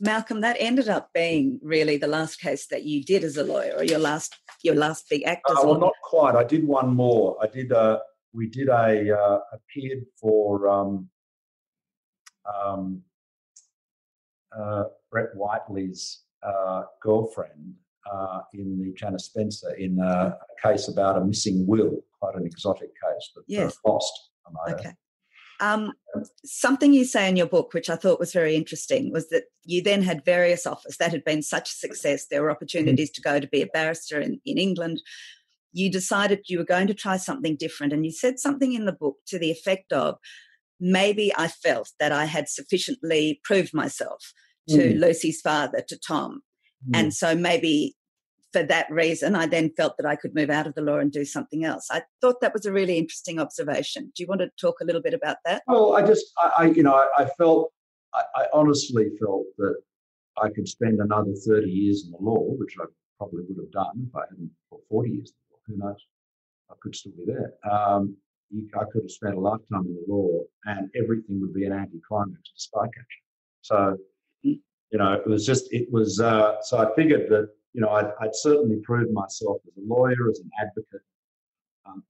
Speaker 1: Malcolm, that ended up being really the last case that you did as a lawyer, or your last your last big act.
Speaker 2: Uh, well, not quite. I did one more. I did a. We did a uh, appeared for um, um, uh, Brett Whiteley's uh, girlfriend uh, in the Janice Spencer in a, a, case about a missing will, quite an exotic case, but
Speaker 1: yes.
Speaker 2: lost.
Speaker 1: Okay. Um, something you say in your book, which I thought was very interesting, was that you then had various offers. That had been such a success. There were opportunities to go to be a barrister in, in England. You decided you were going to try something different. And you said something in the book to the effect of maybe I felt that I had sufficiently proved myself to mm. Lucy's father, to Tom. Mm. And so maybe for that reason, I then felt that I could move out of the law and do something else. I thought that was a really interesting observation. Do you want to talk a little bit about that?
Speaker 2: Well, I just, I, I you know, I, I felt, I, I, honestly felt that I could spend another 30 years in the law, which I probably would have done if I hadn't, or 40 years in the law, who knows? I could still be there. Um, I could have spent a lifetime in the law and everything would be an anticlimax to spy. So, you know, it was just, it was, uh, so I figured that you know, I'd, I'd, certainly proved myself as a lawyer, as an advocate. Um,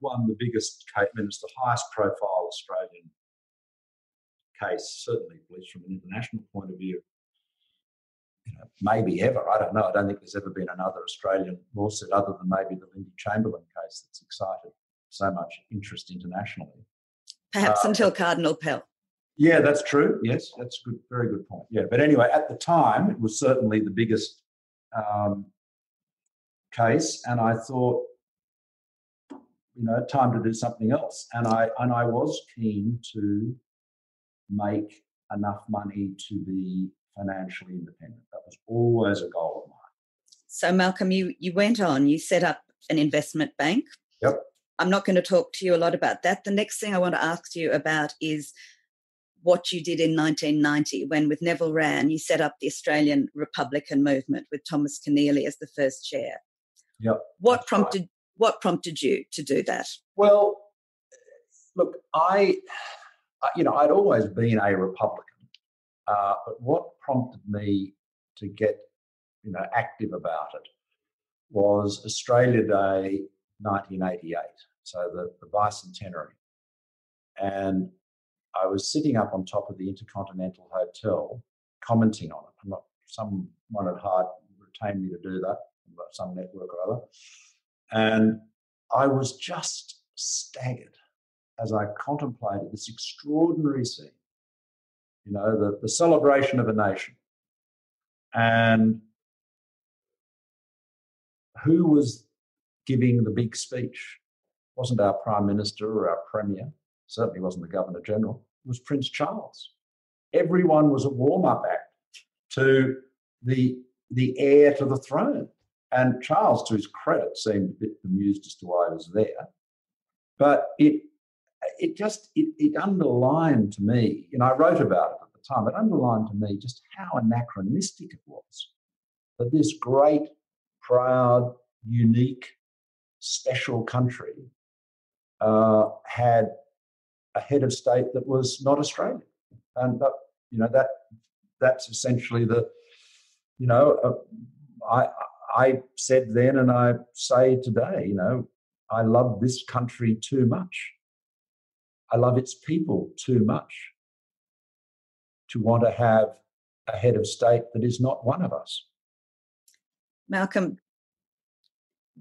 Speaker 2: won the biggest case, I mean, it's the highest profile Australian case, certainly, at least from an international point of view. you know, maybe ever. I don't know. I don't think there's ever been another Australian lawsuit other than maybe the Lindy Chamberlain case that's excited so much interest internationally.
Speaker 1: Perhaps uh, until Cardinal Pell.
Speaker 2: Yeah, that's true. Yes, that's good. Very good point. Yeah, but anyway, at the time, it was certainly the biggest um, case, and I thought, you know, time to do something else. And I and I was keen to make enough money to be financially independent. That was always a goal of mine.
Speaker 1: So, Malcolm, you you went on. You set up an investment bank.
Speaker 2: Yep.
Speaker 1: I'm not going to talk to you a lot about that. The next thing I want to ask you about is what you did in 1990 when, with Neville Wran, you set up the Australian Republican movement with Thomas Keneally as the first chair.
Speaker 2: Yep.
Speaker 1: What prompted right. What prompted you to do that?
Speaker 2: Well, look, I, you know, I'd always been a Republican, uh, but what prompted me to get, you know, active about it was Australia Day 1988, so the, the bicentenary. And I was sitting up on top of the Intercontinental Hotel commenting on it. I'm not, someone had hired, retained me to do that, some network or other. And I was just staggered as I contemplated this extraordinary scene, you know, the, the celebration of a nation. And who was giving the big speech? Wasn't our Prime Minister or our Premier, certainly wasn't the Governor General, it was Prince Charles. Everyone was a warm up act to the, the heir to the throne. And Charles, to his credit, seemed a bit amused as to why he was there. But it it just it, it underlined to me, and I wrote about it at the time, it underlined to me just how anachronistic it was that this great, proud, unique, special country uh, had a head of state that was not Australian. And but you know that that's essentially the you know uh, I I said then and I say today, you know, I love this country too much. I love its people too much to want to have a head of state that is not one of us.
Speaker 1: Malcolm,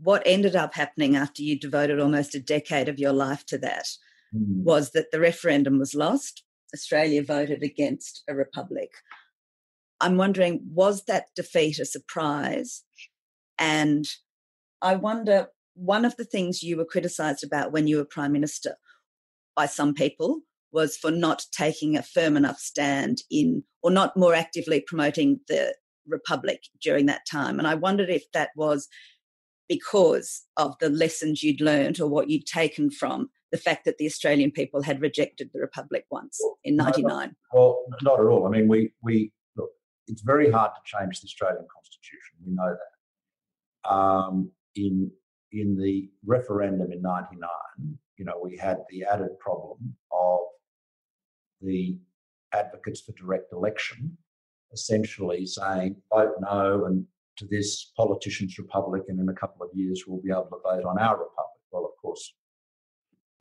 Speaker 1: what ended up happening after you devoted almost a decade of your life to that mm. was that the referendum was lost. Australia voted against a republic. I'm wondering, was that defeat a surprise? And I wonder, one of the things you were criticised about when you were Prime Minister by some people was for not taking a firm enough stand in, or not more actively promoting the Republic during that time. And I wondered if that was because of the lessons you'd learned or what you'd taken from the fact that the Australian people had rejected the Republic once in '99.
Speaker 2: Well, not at all. I mean, we we look. It's very hard to change the Australian Constitution. We know that um, in in the referendum in '99, you know, we had the added problem of the advocates for direct election essentially saying vote no and to this politician's republic and in a couple of years we'll be able to vote on our republic. Well of course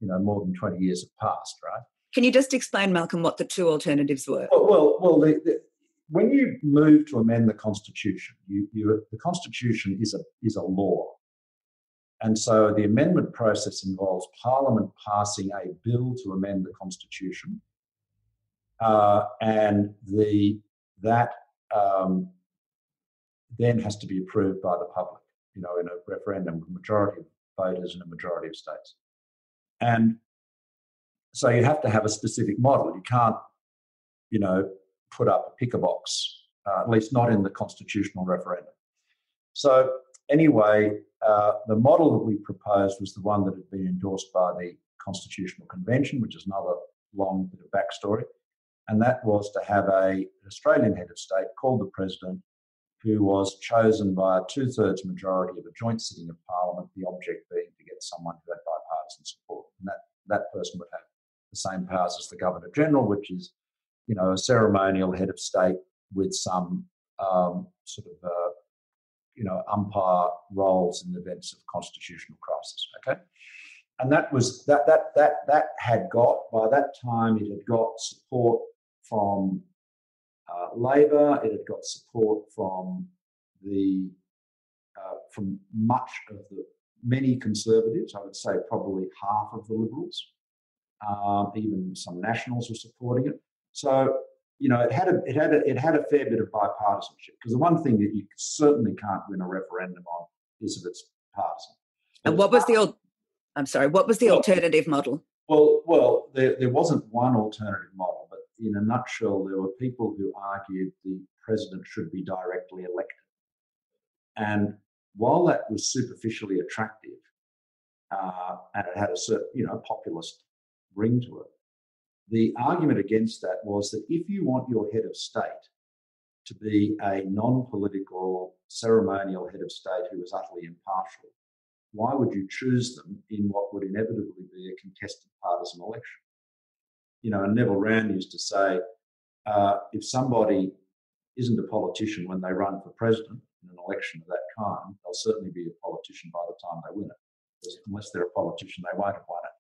Speaker 2: you know more than 20 years have passed right?
Speaker 1: Can you just explain malcolm what the two alternatives were?
Speaker 2: Well well, well the, the, when you move to amend the constitution, you, you, the constitution is a is a law, and so the amendment process involves Parliament passing a bill to amend the constitution, uh, and the that um, then has to be approved by the public. You know, in a referendum, a majority of voters in a majority of states, and so you have to have a specific model. You can't, you know, put up a picker box, uh, at least not in the constitutional referendum. So, anyway, uh, the model that we proposed was the one that had been endorsed by the Constitutional Convention, which is another long bit of backstory. And that was to have a, an Australian head of state called the President, who was chosen by a two thirds majority of a joint sitting of Parliament, the object being to get someone who had bipartisan support. And that, that person would have the same powers as the Governor General, which is you know, a ceremonial head of state with some um, sort of, uh, you know, umpire roles in the events of constitutional crisis. Okay, and that was that that that that had got by that time it had got support from uh, Labor. It had got support from the uh, from much of the many conservatives. I would say probably half of the Liberals. Um, even some Nationals were supporting it. So you know, it had a it had a, it had a fair bit of bipartisanship because the one thing that you certainly can't win a referendum on is if it's partisan.
Speaker 1: And what was the old? I'm sorry. What was the well, alternative model?
Speaker 2: Well, well, there, there wasn't one alternative model, in a nutshell, there were people who argued the president should be directly elected. And while that was superficially attractive, uh, and it had a certain, you know, populist ring to it, the argument against that was that if you want your head of state to be a non political, ceremonial head of state who is utterly impartial, why would you choose them in what would inevitably be a contested partisan election? You know, and Neville Wran used to say, uh, if somebody isn't a politician when they run for president in an election of that kind, they'll certainly be a politician by the time they win it. Because unless they're a politician, they won't have won it.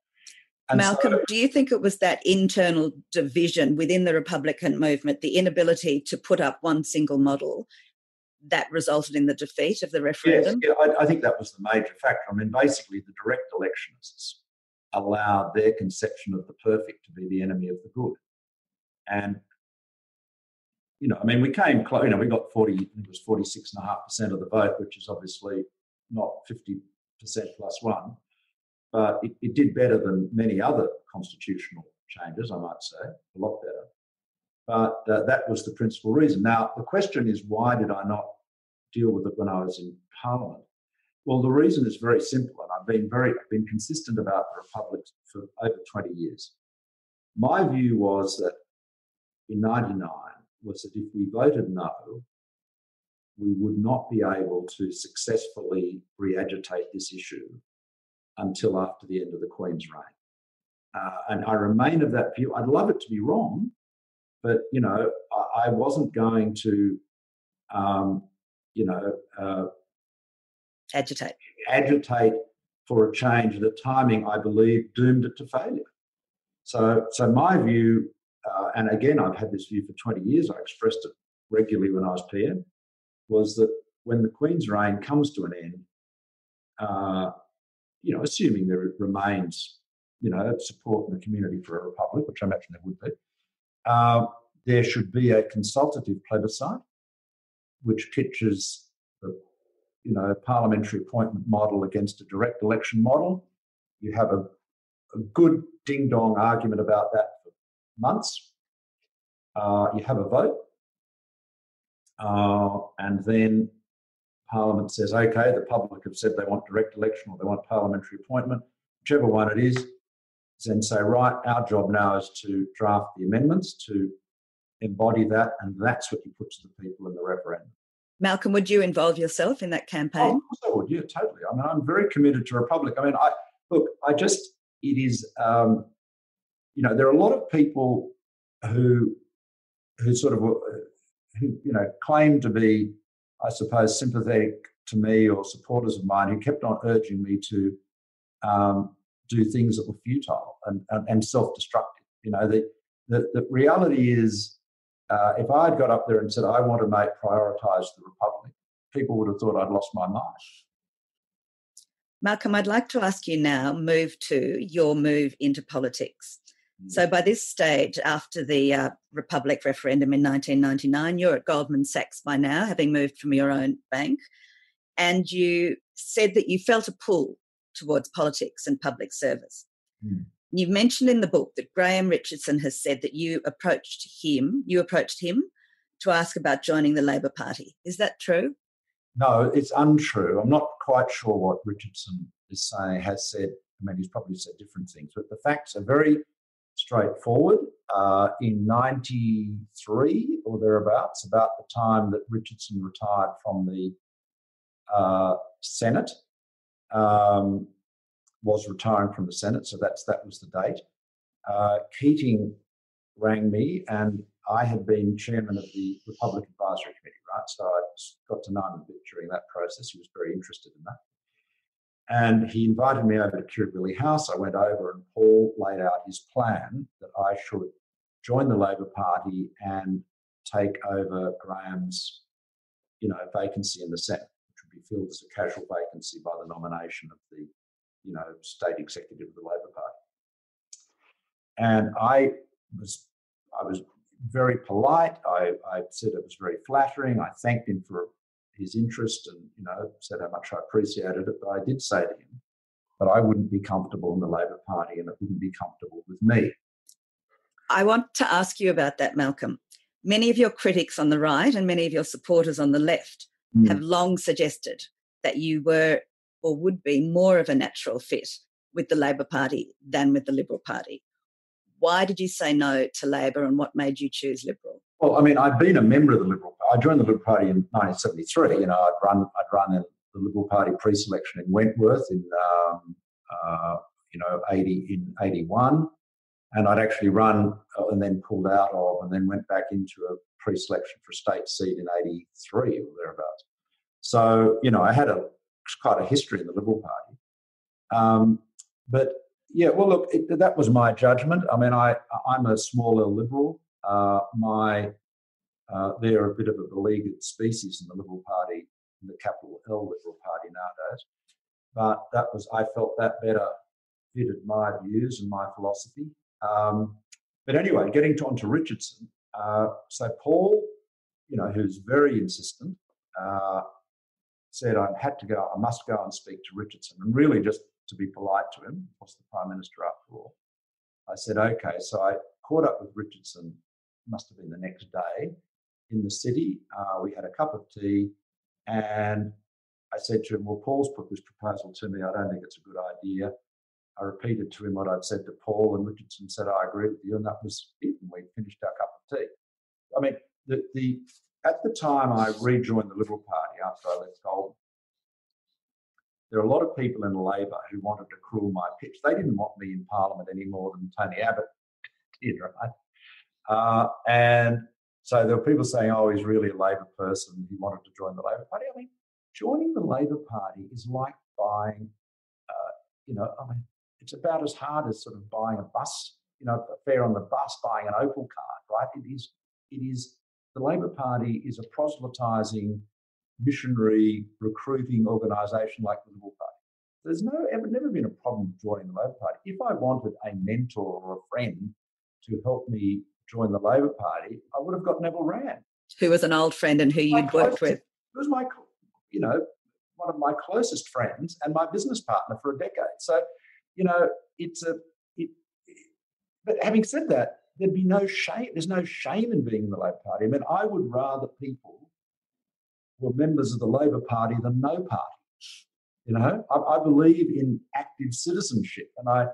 Speaker 1: And Malcolm, so, do you think it was that internal division within the Republican movement, the inability to put up one single model, that resulted in the defeat of the referendum?
Speaker 2: Yes, yeah, I, I, think that was the major factor. I mean, basically, the direct electionists allowed their conception of the perfect to be the enemy of the good. And, you know, I mean, we came close, you know, we got 40, it was 46.5% of the vote, which is obviously not 50% plus one but it, it did better than many other constitutional changes, I might say, a lot better. But uh, that was the principal reason. Now, the question is, why did I not deal with it when I was in Parliament? Well, the reason is very simple, and I've been very I've been consistent about the Republic for over 20 years. My view was that in 99 was that if we voted no, we would not be able to successfully re-agitate this issue until after the end of the Queen's reign. Uh, and I remain of that view. I'd love it to be wrong, but you know, I, I wasn't going to, um, you know, uh,
Speaker 1: agitate
Speaker 2: agitate for a change the timing I believe doomed it to failure. So, so my view, uh, and again, I've had this view for 20 years. I expressed it regularly when I was PM, was that when the Queen's reign comes to an end, uh, you know, assuming there remains, you know, support in the community for a republic, which I imagine there would be, uh, there should be a consultative plebiscite which pitches the, you know, parliamentary appointment model against a direct election model. You have a, a good ding dong argument about that for months. Uh, you have a vote, uh, and then Parliament says, okay, the public have said they want direct election or they want parliamentary appointment, whichever one it is, then say, right, our job now is to draft the amendments to embody that, and that's what you put to the people in the referendum.
Speaker 1: Malcolm, would you involve yourself in that campaign?
Speaker 2: Oh, of course I would, yeah, totally. I mean, I'm very committed to Republic. I mean, I look, I just, it is, um, you know, there are a lot of people who, who sort of, uh, who, you know, claim to be I suppose, sympathetic to me or supporters of mine who kept on urging me to um, do things that were futile and, and, and self destructive. You know, the, the, the reality is, uh, if I had got up there and said, I want to make prioritise the Republic, people would have thought I'd lost my mind.
Speaker 1: Malcolm, I'd like to ask you now move to your move into politics. So by this stage, after the uh, Republic referendum in 1999, you're at Goldman Sachs by now, having moved from your own bank, and you said that you felt a pull towards politics and public service. Mm. You've mentioned in the book that Graham Richardson has said that you approached him, you approached him to ask about joining the Labor Party. Is that true?
Speaker 2: No, it's untrue. I'm not quite sure what Richardson is saying, has said. I mean, he's probably said different things, but the facts are very straightforward. Uh, in 93 or thereabouts, about the time that Richardson retired from the uh, Senate, um, was retiring from the Senate, so that's that was the date. Uh, Keating rang me, and I had been chairman of the Republic Advisory Committee, right? So I got to know him a bit during that process. He was very interested in that. And he invited me over to Kirribilli House. I went over and Paul laid out his plan that I should join the Labor Party and take over Graham's, you know, vacancy in the Senate, which would be filled as a casual vacancy by the nomination of the, you know, state executive of the Labor Party. And I was, I was very polite. I, I said it was very flattering. I thanked him for his interest and, you know, said how much I appreciated it. But I did say to him that I wouldn't be comfortable in the Labor Party and it wouldn't be comfortable with me.
Speaker 1: I want to ask you about that, Malcolm. Many of your critics on the right and many of your supporters on the left mm. have long suggested that you were or would be more of a natural fit with the Labor Party than with the Liberal Party. Why did you say no to Labor and what made you choose Liberal?
Speaker 2: Well, I mean, I'd been a member of the Liberal Party. I joined the Liberal Party in 1973. You know, I'd run, I'd run in the Liberal Party pre-selection in Wentworth in, um, uh, you know, 80 in 81 and I'd actually run uh, and then pulled out of and then went back into a pre-selection for a state seat in 83 or thereabouts. So, you know, I had a quite a history in the Liberal Party. Um, but yeah, well, look, it, that was my judgment. I mean, I, I'm a small L Liberal. Uh, my, uh, they're a bit of a beleaguered species in the Liberal Party, in the capital L Liberal Party nowadays. But that was, I felt that better fitted my views and my philosophy. Um, but anyway, getting on to Richardson. Uh, so Paul, you know, who's very insistent, uh, said I had to go. I must go and speak to Richardson, and really just to be polite to him, was the prime minister after all. I said okay. So I caught up with Richardson. Must have been the next day in the city. Uh, we had a cup of tea, and I said to him, "Well, Paul's put this proposal to me. I don't think it's a good idea." I repeated to him what I'd said to Paul, and Richardson said, I agree with you. And that was it. And we finished our cup of tea. I mean, the, the at the time I rejoined the Liberal Party after I left Goldman, there are a lot of people in Labor who wanted to cruel my pitch. They didn't want me in Parliament any more than Tony Abbott did, right? Uh, and so there were people saying, oh, he's really a Labor person. He wanted to join the Labor Party. I mean, joining the Labor Party is like buying, uh, you know, I mean, it's about as hard as sort of buying a bus, you know, a fare on the bus, buying an Opal card, right? It is, it is, the Labor Party is a proselytising, missionary, recruiting organisation like the Liberal Party. There's no, ever, never been a problem joining the Labor Party. If I wanted a mentor or a friend to help me join the Labor Party, I would have got Neville Wran,
Speaker 1: Who was an old friend and who you'd worked with.
Speaker 2: Who was my, you know, one of my closest friends and my business partner for a decade. So you know, it's a. It, but having said that, there'd be no shame. There's no shame in being in the Labor Party. I mean, I would rather people were members of the Labor Party than no party. You know, I, I believe in active citizenship, and I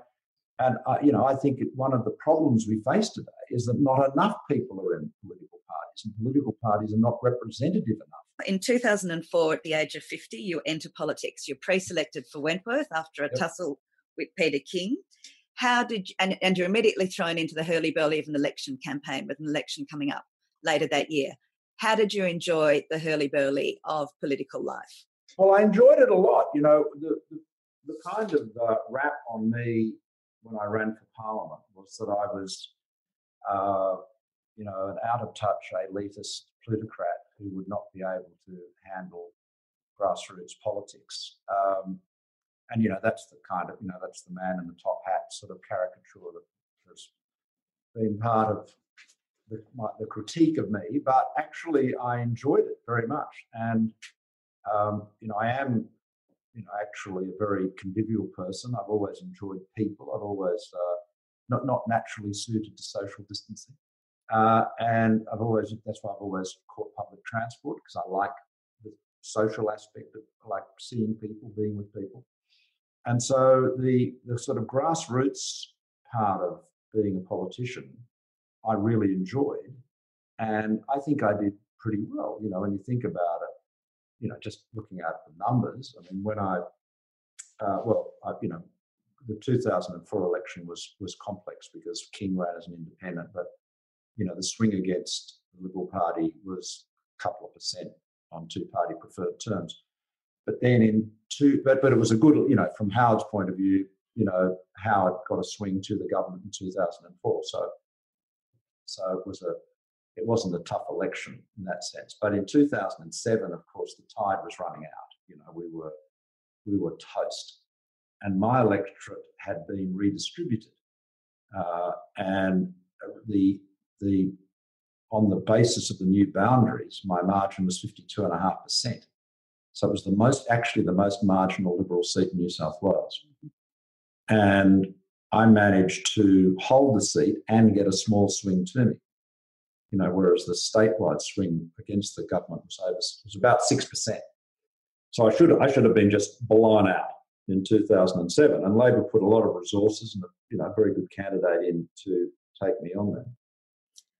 Speaker 2: and I, you know, I think one of the problems we face today is that not enough people are in political parties, and political parties are not representative enough.
Speaker 1: In 2004, at the age of 50, you enter politics. You're pre-selected for Wentworth after a yep. tussle with Peter King. How did you, and, and you're immediately thrown into the hurly-burly of an election campaign with an election coming up later that year. How did you enjoy the hurly-burly of political life?
Speaker 2: Well, I enjoyed it a lot. You know, the, the, the kind of uh, rap on me when I ran for Parliament was that I was, uh, you know, an out of touch elitist plutocrat who would not be able to handle grassroots politics. Um, and you know that's the kind of you know that's the man in the top hat sort of caricature that has been part of the, my, the critique of me. But actually, I enjoyed it very much, and um, you know I am you know actually a very convivial person. I've always enjoyed people. I've always uh, not not naturally suited to social distancing. Uh, and I've always that's why I've always caught public transport because I like the social aspect of like seeing people, being with people. And so the, the sort of grassroots part of being a politician, I really enjoyed. And I think I did pretty well. You know, when you think about it, you know, just looking at the numbers, I mean, when I, uh, well, I, you know, the 2004 election was was complex because King ran as an independent, but you know the swing against the Liberal Party was a couple of percent on two party preferred terms. But then in two, but, but it was a good, you know, from Howard's point of view, you know, Howard got a swing to the government in 2004. So, so it was a, it wasn't a tough election in that sense. But in 2007, of course, the tide was running out. You know, we were we were toast, and my electorate had been redistributed, uh, and the the on the basis of the new boundaries, my margin was 52.5%. So it was the most, actually, the most marginal Liberal seat in New South Wales. And I managed to hold the seat and get a small swing to me. You know, whereas the statewide swing against the government was over was about six percent. So I should I should have been just blown out in 2007, and Labor put a lot of resources and a, you know very good candidate in to take me on there.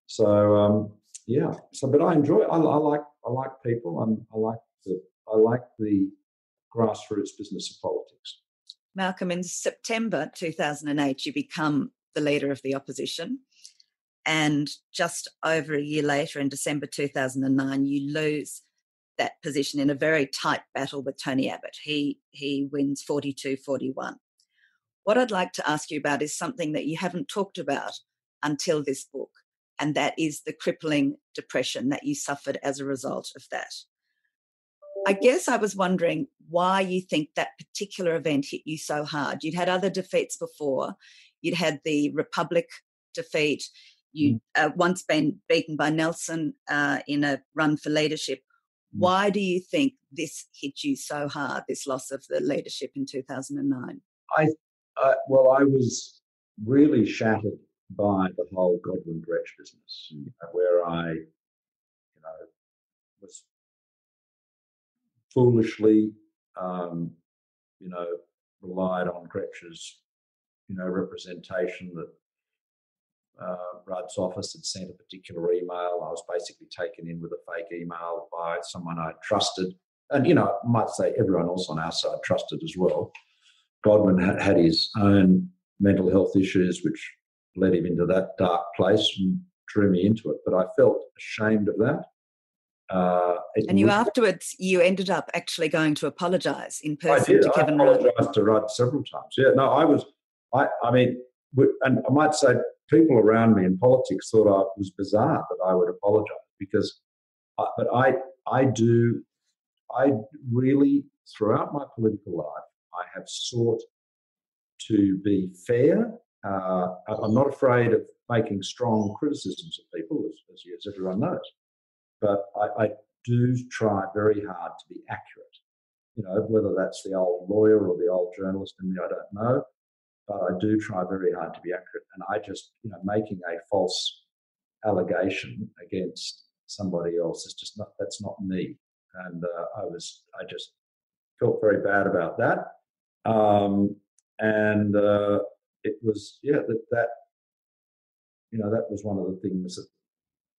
Speaker 2: So um, yeah, so but I enjoy. I, I like I like people. I'm, I like the I like the grassroots business of politics.
Speaker 1: Malcolm, in September 2008, you become the leader of the opposition. And just over a year later, in December 2009, you lose that position in a very tight battle with Tony Abbott. He, he wins 42 41. What I'd like to ask you about is something that you haven't talked about until this book, and that is the crippling depression that you suffered as a result of that. I guess I was wondering why you think that particular event hit you so hard. You'd had other defeats before. You'd had the Republic defeat. You'd mm. uh, once been beaten by Nelson uh, in a run for leadership. Mm. Why do you think this hit you so hard, this loss of the leadership in 2009?
Speaker 2: I, uh, well, I was really shattered by the whole Godwin Grech business, mm. where I, you know, was foolishly, um, you know, relied on Grech's, you know, representation that uh, Rudd's office had sent a particular email. I was basically taken in with a fake email by someone I trusted. And, you know, I might say everyone else on our side trusted as well. Godwin had, had his own mental health issues, which led him into that dark place and drew me into it. But I felt ashamed of that.
Speaker 1: Uh, and you afterwards, you ended up actually going to apologise in person
Speaker 2: I did.
Speaker 1: to Kevin
Speaker 2: I apologised to Rudd several times. Yeah, no, I was. I, I mean, and I might say people around me in politics thought I was bizarre that I would apologise because, I, but I, I do, I really throughout my political life, I have sought to be fair. Uh, I'm not afraid of making strong criticisms of people, as, as, as everyone knows but I, I do try very hard to be accurate. You know, whether that's the old lawyer or the old journalist in me, I don't know. But I do try very hard to be accurate. And I just, you know, making a false allegation against somebody else is just not, that's not me. And uh, I was, I just felt very bad about that. Um, and uh, it was, yeah, that, that, you know, that was one of the things that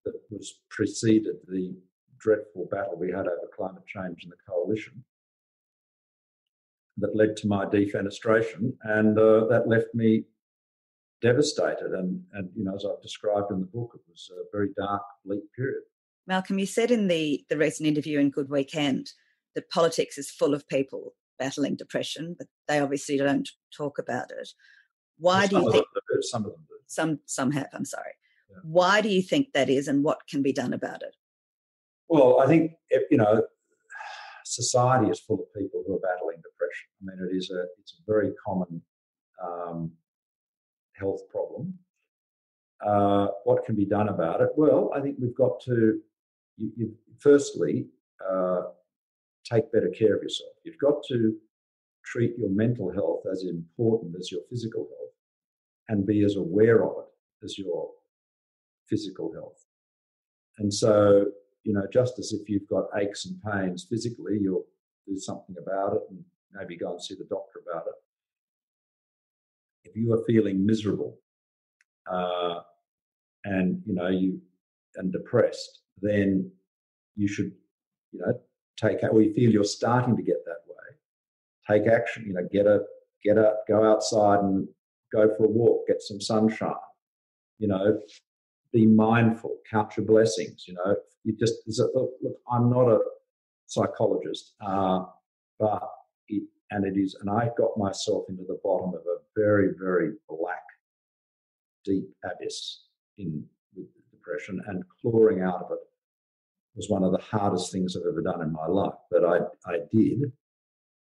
Speaker 2: that was preceded the dreadful battle we had over climate change in the coalition that led to my defenestration, and uh, that left me devastated. And, and you know, as I've described in the book, it was a very dark, bleak period.
Speaker 1: Malcolm, you said in the, the recent interview in Good Weekend that politics is full of people battling depression, but they obviously don't talk about it. Why well, do you think
Speaker 2: some of them do?
Speaker 1: Some some have. I'm sorry. Why do you think that is, and what can be done about it?
Speaker 2: Well, I think you know, society is full of people who are battling depression. I mean, it is a it's a very common um, health problem. Uh, what can be done about it? Well, I think we've got to, you, you, firstly, uh, take better care of yourself. You've got to treat your mental health as important as your physical health and be as aware of it as your physical health. And so, you know, just as if you've got aches and pains physically, you'll do something about it and maybe go and see the doctor about it. If you are feeling miserable uh, and, you know, you and depressed, then you should, you know, take or you feel you're starting to get that way, take action, you know, get a get up, go outside and go for a walk, get some sunshine, you know, be mindful, count your blessings. You know, you just look, look, I'm not a psychologist, uh, but it, and it is, and I got myself into the bottom of a very, very black, deep abyss in with depression, and clawing out of it was one of the hardest things I've ever done in my life. But I, I did.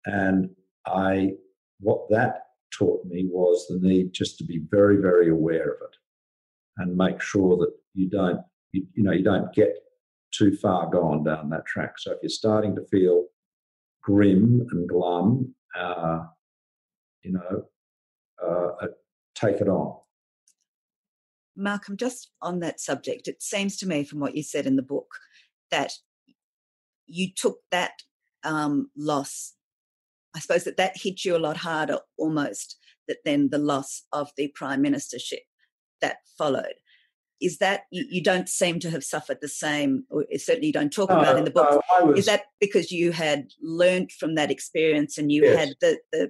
Speaker 2: And I, what that taught me was the need just to be very, very aware of it and make sure that you don't, you, you know, you don't get too far gone down that track. So if you're starting to feel grim and glum, uh, you know, uh, uh take it on.
Speaker 1: Malcolm, just on that subject, it seems to me from what you said in the book that you took that um, loss. I suppose that that hit you a lot harder almost that then the loss of the prime ministership that followed. Is that you, you don't seem to have suffered the same, or certainly you don't talk no, about in the book? No, was, is that because you had learned from that experience and you yes. had the, the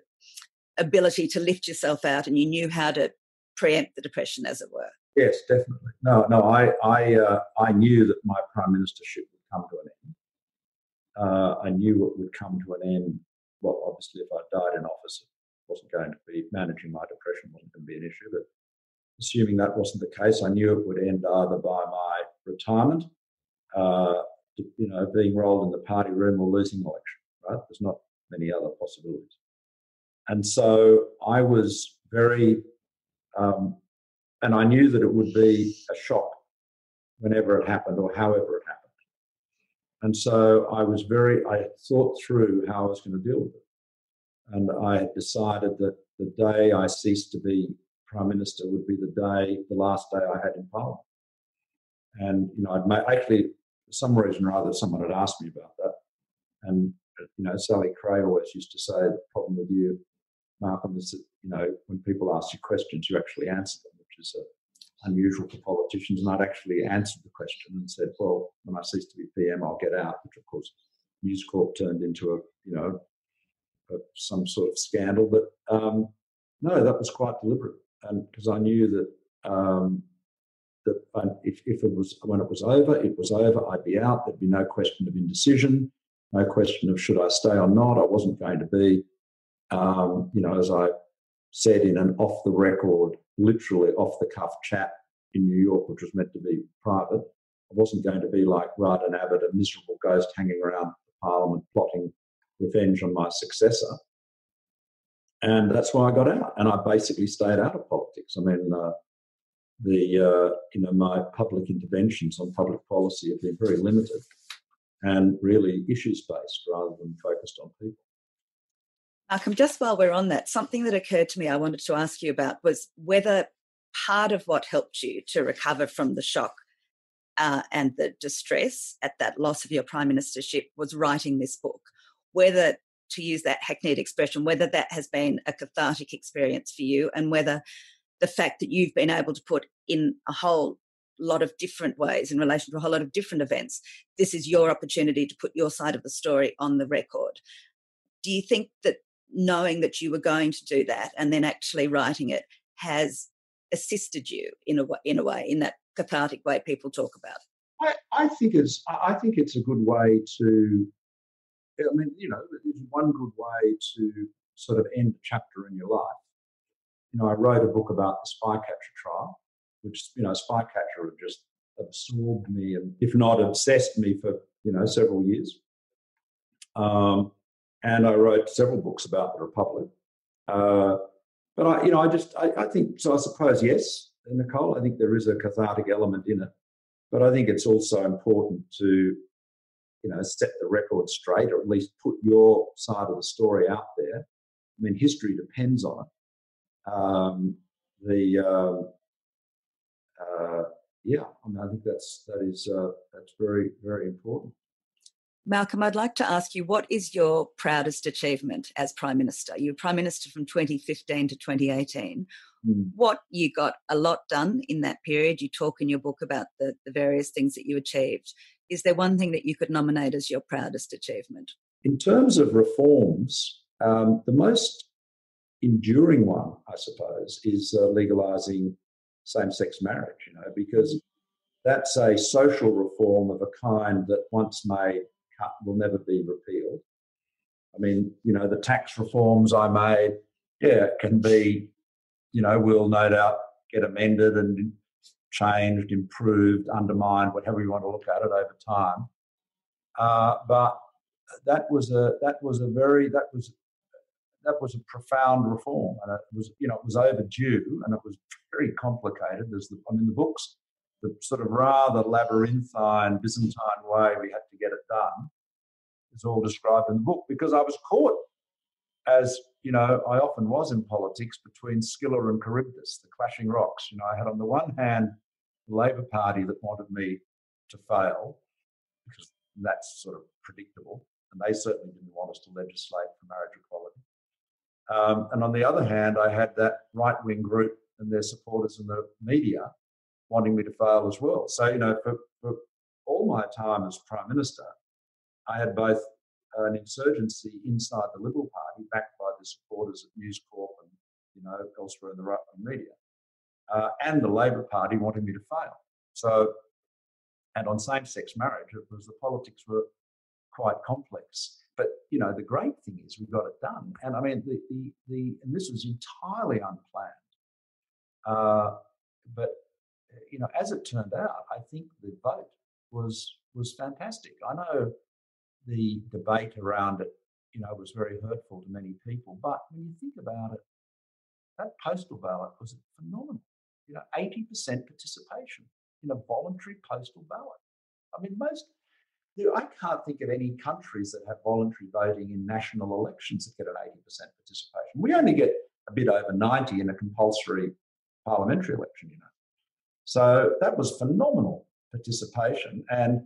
Speaker 1: ability to lift yourself out and you knew how to preempt the depression, as it were?
Speaker 2: Yes, definitely. No, no, I, I, uh, I knew that my prime ministership would come to an end. Uh, I knew it would come to an end. Well, obviously, if I died in office, it wasn't going to be managing my depression wasn't going to be an issue. But assuming that wasn't the case, I knew it would end either by my retirement, uh, you know, being rolled in the party room or losing the election. Right? There's not many other possibilities. And so I was very um, and I knew that it would be a shock whenever it happened or however it happened. And so I was very, I thought through how I was going to deal with it. And I decided that the day I ceased to be Prime Minister would be the day, the last day I had in Parliament. And, you know, I'd made, actually, for some reason or other, someone had asked me about that. And, you know, Sally Cray always used to say, the problem with you, Malcolm, is that, you know, when people ask you questions, you actually answer them which is uh, unusual for politicians. And I'd actually answered the question and said, well, when I cease to be PM, I'll get out, which of course News Corp turned into a, you know, a, some sort of scandal. But um, no, that was quite deliberate. And because I knew that um, that if, if it was when it was over, it was over. I'd be out. There'd be no question of indecision, no question of should I stay or not. I wasn't going to be, um, you know, as I said in an off the record literally off the cuff chat in New York, which was meant to be private. I wasn't going to be like Rawdon Abbott, a miserable ghost hanging around Parliament plotting revenge on my successor. And that's why I got out. And I basically stayed out of politics. I mean, uh, the uh, you know my public interventions on public policy have been very limited and really issues based rather than focused on people.
Speaker 1: Malcolm, just while we're on that, something that occurred to me I wanted to ask you about was whether part of what helped you to recover from the shock uh, and the distress at that loss of your prime ministership was writing this book. Whether, to use that hackneyed expression, whether that has been a cathartic experience for you and whether the fact that you've been able to put in a whole lot of different ways in relation to a whole lot of different events, this is your opportunity to put your side of the story on the record. Do you think that knowing that you were going to do that and then actually writing it has assisted you in a in a way in that cathartic way people talk about
Speaker 2: I, I think it's I think it's a good way to I mean you know it's one good way to sort of end a chapter in your life you know I wrote a book about the Spycatcher trial which you know Spycatcher had just absorbed me and if not obsessed me for you know several years um, and I wrote several books about the Republic. Uh, but I, you know, I just, I, I, think, so I suppose, yes, Nicole, I think there is a cathartic element in it. But I think it's also important to, you know, set the record straight or at least put your side of the story out there. I mean, history depends on it. Um, the, um, uh, yeah, I mean, I think that's, that is, uh, that's very, very important.
Speaker 1: Malcolm, I'd like to ask you what is your proudest achievement as Prime Minister? You were Prime Minister from 2015 to 2018. Mm. What you got a lot done in that period. You talk in your book about the, the various things that you achieved. Is there one thing that you could nominate as your proudest achievement?
Speaker 2: In terms of reforms, um, the most enduring one, I suppose, is uh, legalising same-sex marriage. You know, because that's a social reform of a kind that once made will never be repealed. I mean, you know, the tax reforms I made, yeah, can be, you know, will no doubt get amended and changed, improved, undermined, whatever you want to look at it over time. Uh, but that was a that was a very that was that was a profound reform, and it was you know it was overdue, and it was very complicated. As the I mean the books, the sort of rather labyrinthine Byzantine way we had to get it done is all described in the book because I was caught as you know I often was in politics between Scylla and Charybdis, the clashing rocks. You know I had on the one hand the Labor Party that wanted me to fail because that's sort of predictable, and they certainly didn't want us to legislate for marriage equality. Um, and on the other hand, I had that right wing group and their supporters in the media wanting me to fail as well. So, you know, for, for all my time as Prime Minister, I had both an insurgency inside the Liberal Party, backed by the supporters at News Corp and you know elsewhere in the right wing media, uh, and the Labor Party wanting me to fail. So, and on same-sex marriage, it was the politics were quite complex. But you know, the great thing is we got it done, and I mean, the the, the and this was entirely unplanned. Uh, but you know, as it turned out, I think the vote was was fantastic. I know the debate around it, you know, was very hurtful to many people. But when you think about it, that postal ballot was phenomenal. You know, 80% participation in a voluntary postal ballot. I mean, most, you know, I can't think of any countries that have voluntary voting in national elections that get an 80% participation. We only get a bit over 90 in a compulsory parliamentary election, you know. So that was phenomenal participation. And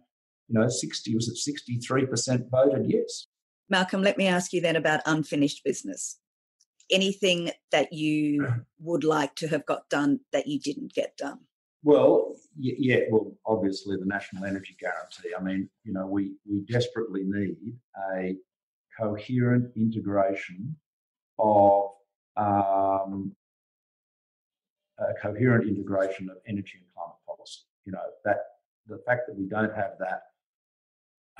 Speaker 2: you know, 60 was it 63% voted yes.
Speaker 1: Malcolm, let me ask you then about unfinished business. Anything that you would like to have got done that you didn't get done?
Speaker 2: Well, yeah, well, obviously the national energy guarantee. I mean, you know, we we desperately need a coherent integration of um, a coherent integration of energy and climate policy. You know, that the fact that we don't have that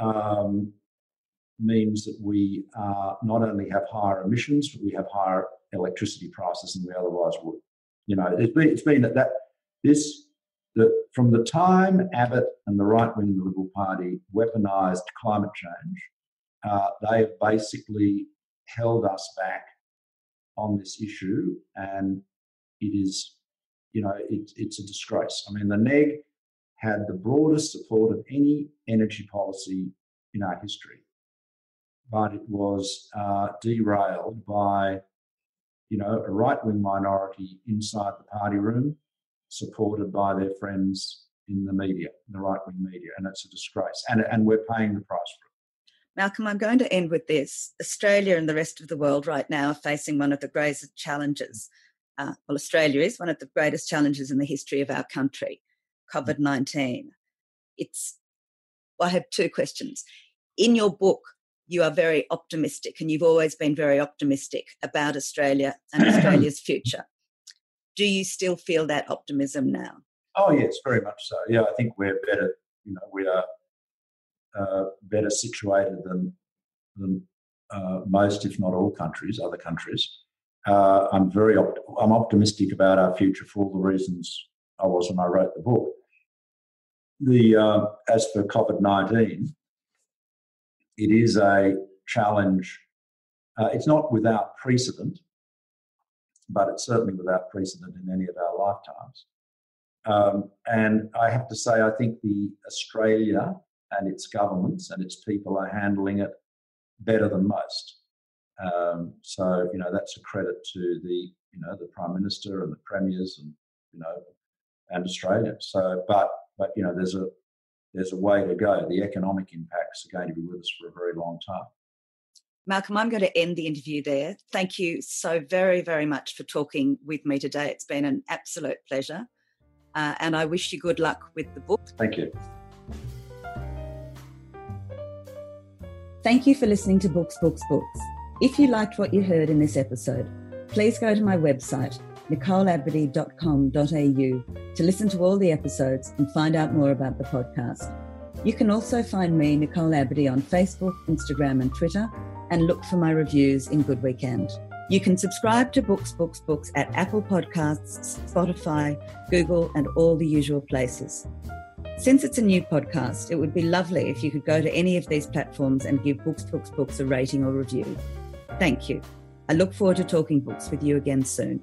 Speaker 2: um, means that we uh, not only have higher emissions, but we have higher electricity prices than we otherwise would. You know, it's been, it's been that, that this that from the time Abbott and the right wing of the Liberal Party weaponised climate change, uh, they have basically held us back on this issue, and it is, you know, it, it's a disgrace. I mean, the NEG had the broadest support of any energy policy in our history. But it was uh, derailed by, you know, a right wing minority inside the party room, supported by their friends in the media, in the right wing media. And it's a disgrace. And, and we're paying the price for it.
Speaker 1: Malcolm, I'm going to end with this. Australia and the rest of the world right now are facing one of the greatest challenges. Uh, well, Australia is one of the greatest challenges in the history of our country COVID 19. It's, well, I have two questions. In your book, you are very optimistic, and you've always been very optimistic about Australia and Australia's future. Do you still feel that optimism now?
Speaker 2: Oh, yes, very much so. Yeah, I think we're better, you know, we are uh, better situated than, than uh, most, if not all countries, other countries. Uh, I'm very opt- I'm optimistic about our future for all the reasons I was when I wrote the book the uh, as for COVID nineteen, it is a challenge. Uh, it's not without precedent, but it's certainly without precedent in any of our lifetimes. Um, and I have to say, I think the Australia and its governments and its people are handling it better than most. Um, so you know that's a credit to the you know the prime minister and the premiers and you know and Australia. So, but but you know, there's a there's a way to go. The economic impacts are going to be with us for a very long time.
Speaker 1: Malcolm, I'm going to end the interview there. Thank you so very, very much for talking with me today. It's been an absolute pleasure. Uh, and I wish you good luck with the book.
Speaker 2: Thank you.
Speaker 1: Thank you for listening to Books, Books, Books. If you liked what you heard in this episode, please go to my website, nicoleabadee.com.au to listen to all the episodes and find out more about the podcast. You can also find me, Nicole Abadee, on Facebook, Instagram, and Twitter, and look for my reviews in Good Weekend. You can subscribe to Books, Books, Books at Apple Podcasts, Spotify, Google, and all the usual places. Since it's a new podcast, it would be lovely if you could go to any of these platforms and give Books, Books, Books a rating or review. Thank you. I look forward to talking books with you again soon.